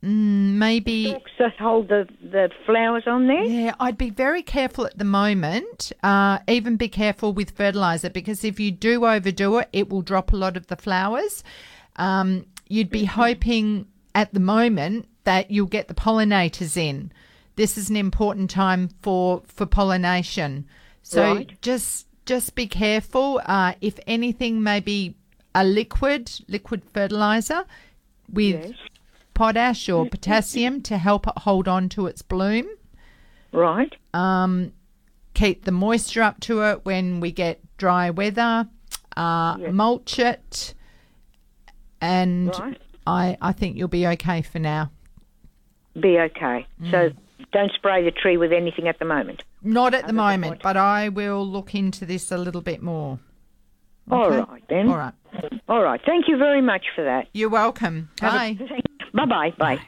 Mm, maybe stalks that hold the, the flowers on there. Yeah, I'd be very careful at the moment. Uh, even be careful with fertilizer because if you do overdo it, it will drop a lot of the flowers. Um, you'd be hoping at the moment that you'll get the pollinators in. This is an important time for for pollination. So Right. just just be careful. Uh, if anything, maybe a liquid liquid fertilizer with potash or potassium to help it hold on to its bloom. Right. Um, keep the moisture up to it when we get dry weather. Uh, Mulch it, and Right. I I think you'll be okay for now. Be okay. So mm. don't spray the tree with anything at the moment. Not at the moment, but I will look into this a little bit more. All Okay? right then. All right. All right. Thank you very much for that. You're welcome. Bye. Bye bye. Bye.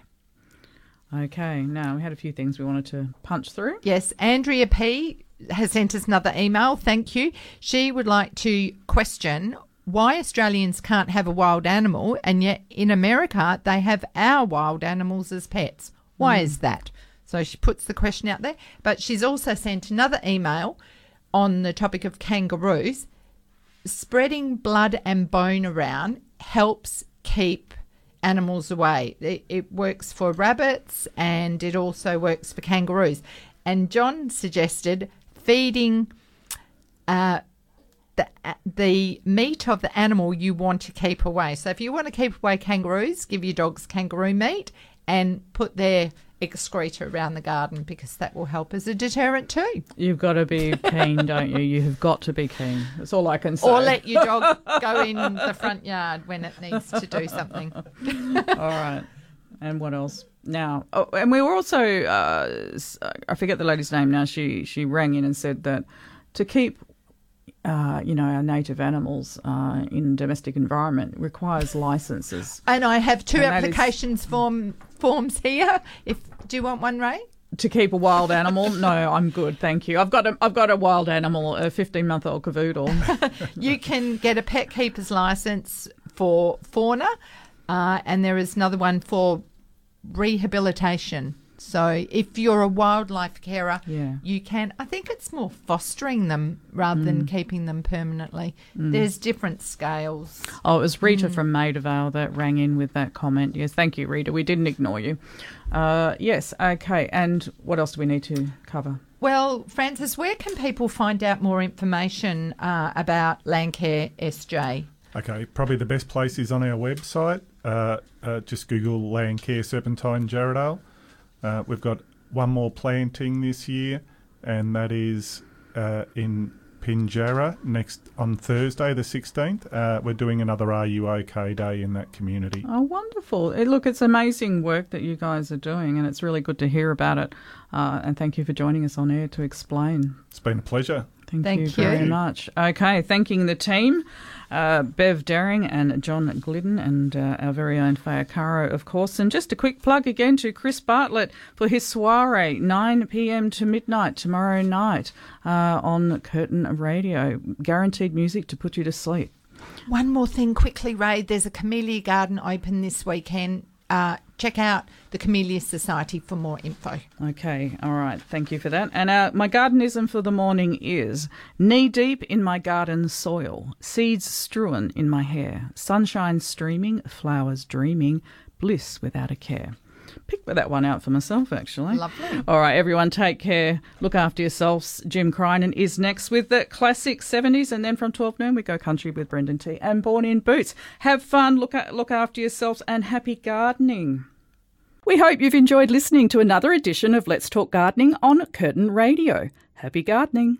Okay, now we had a few things we wanted to punch through. Yes, Andrea P has sent us another email. Thank you. She would like to question why Australians can't have a wild animal and yet in America they have our wild animals as pets. Why Mm. is that? So she puts the question out there. But she's also sent another email on the topic of kangaroos. Spreading blood and bone around helps keep animals away. It, it works for rabbits and it also works for kangaroos. And John suggested feeding uh, the the meat of the animal you want to keep away. So if you want to keep away kangaroos, give your dogs kangaroo meat and put their excreta around the garden because that will help as a deterrent too. You've got to be keen, don't you? You have got to be keen. That's all I can say. Or let your dog go in the front yard when it needs to do something. All right. And what else? Now, oh, and we were also, uh, I forget the lady's name now. She she rang in and said that to keep, uh, you know, our native animals uh, in domestic environment requires licenses. And I have two And that is- applications form forms here. If do you want one, Ray? To keep a wild animal? No, I'm good, thank you. I've got a I've got a wild animal, a 15 month old cavoodle. you can get a pet keeper's license for fauna, uh, and there is another one for rehabilitation. So if you're a wildlife carer, Yeah. you can. I think it's more fostering them rather than Mm. keeping them permanently. Mm. There's different scales. Oh, it was Rita from Maida Vale that rang in with that comment. Yes, thank you, Rita. We didn't ignore you. Uh, yes, okay. And what else do we need to cover? Well, Francis, where can people find out more information uh, about Landcare SJ? Okay, probably the best place is on our website. Uh, uh, just Google Landcare Serpentine Jarrahdale. Uh, we've got one more planting this year, and that is uh, in Pinjarra next on Thursday, the 16th. Uh, we're doing another Are You OK Day in that community. Oh, wonderful. Eh, look, it's amazing work that you guys are doing, and it's really good to hear about it. Uh, and thank you for joining us on air to explain. It's been a pleasure. Thank, Thank you very much. Okay, thanking the team, uh, Bev Daring and John Glidden, and uh, our very own Faye Caro, of course. And just a quick plug again to Chris Bartlett for his soiree, 9 p.m. to midnight tomorrow night uh, on Curtin Radio. Guaranteed music to put you to sleep. One more thing quickly, Ray. There's a camellia garden open this weekend. Uh, check out the Camellia Society for more info. Okay, all right. Thank you for that. And uh, my gardenism for the morning is knee deep in my garden soil, seeds strewn in my hair, sunshine streaming, flowers dreaming, bliss without a care. Picked that one out for myself, actually. Lovely. All right, everyone, take care. Look after yourselves. Jim Crinan is next with the classic 70s, and then from 12 noon, we go country with Brendan T. and Born in Boots. Have fun, look, at, look after yourselves, and happy gardening. We hope you've enjoyed listening to another edition of Let's Talk Gardening on Curtin Radio. Happy gardening.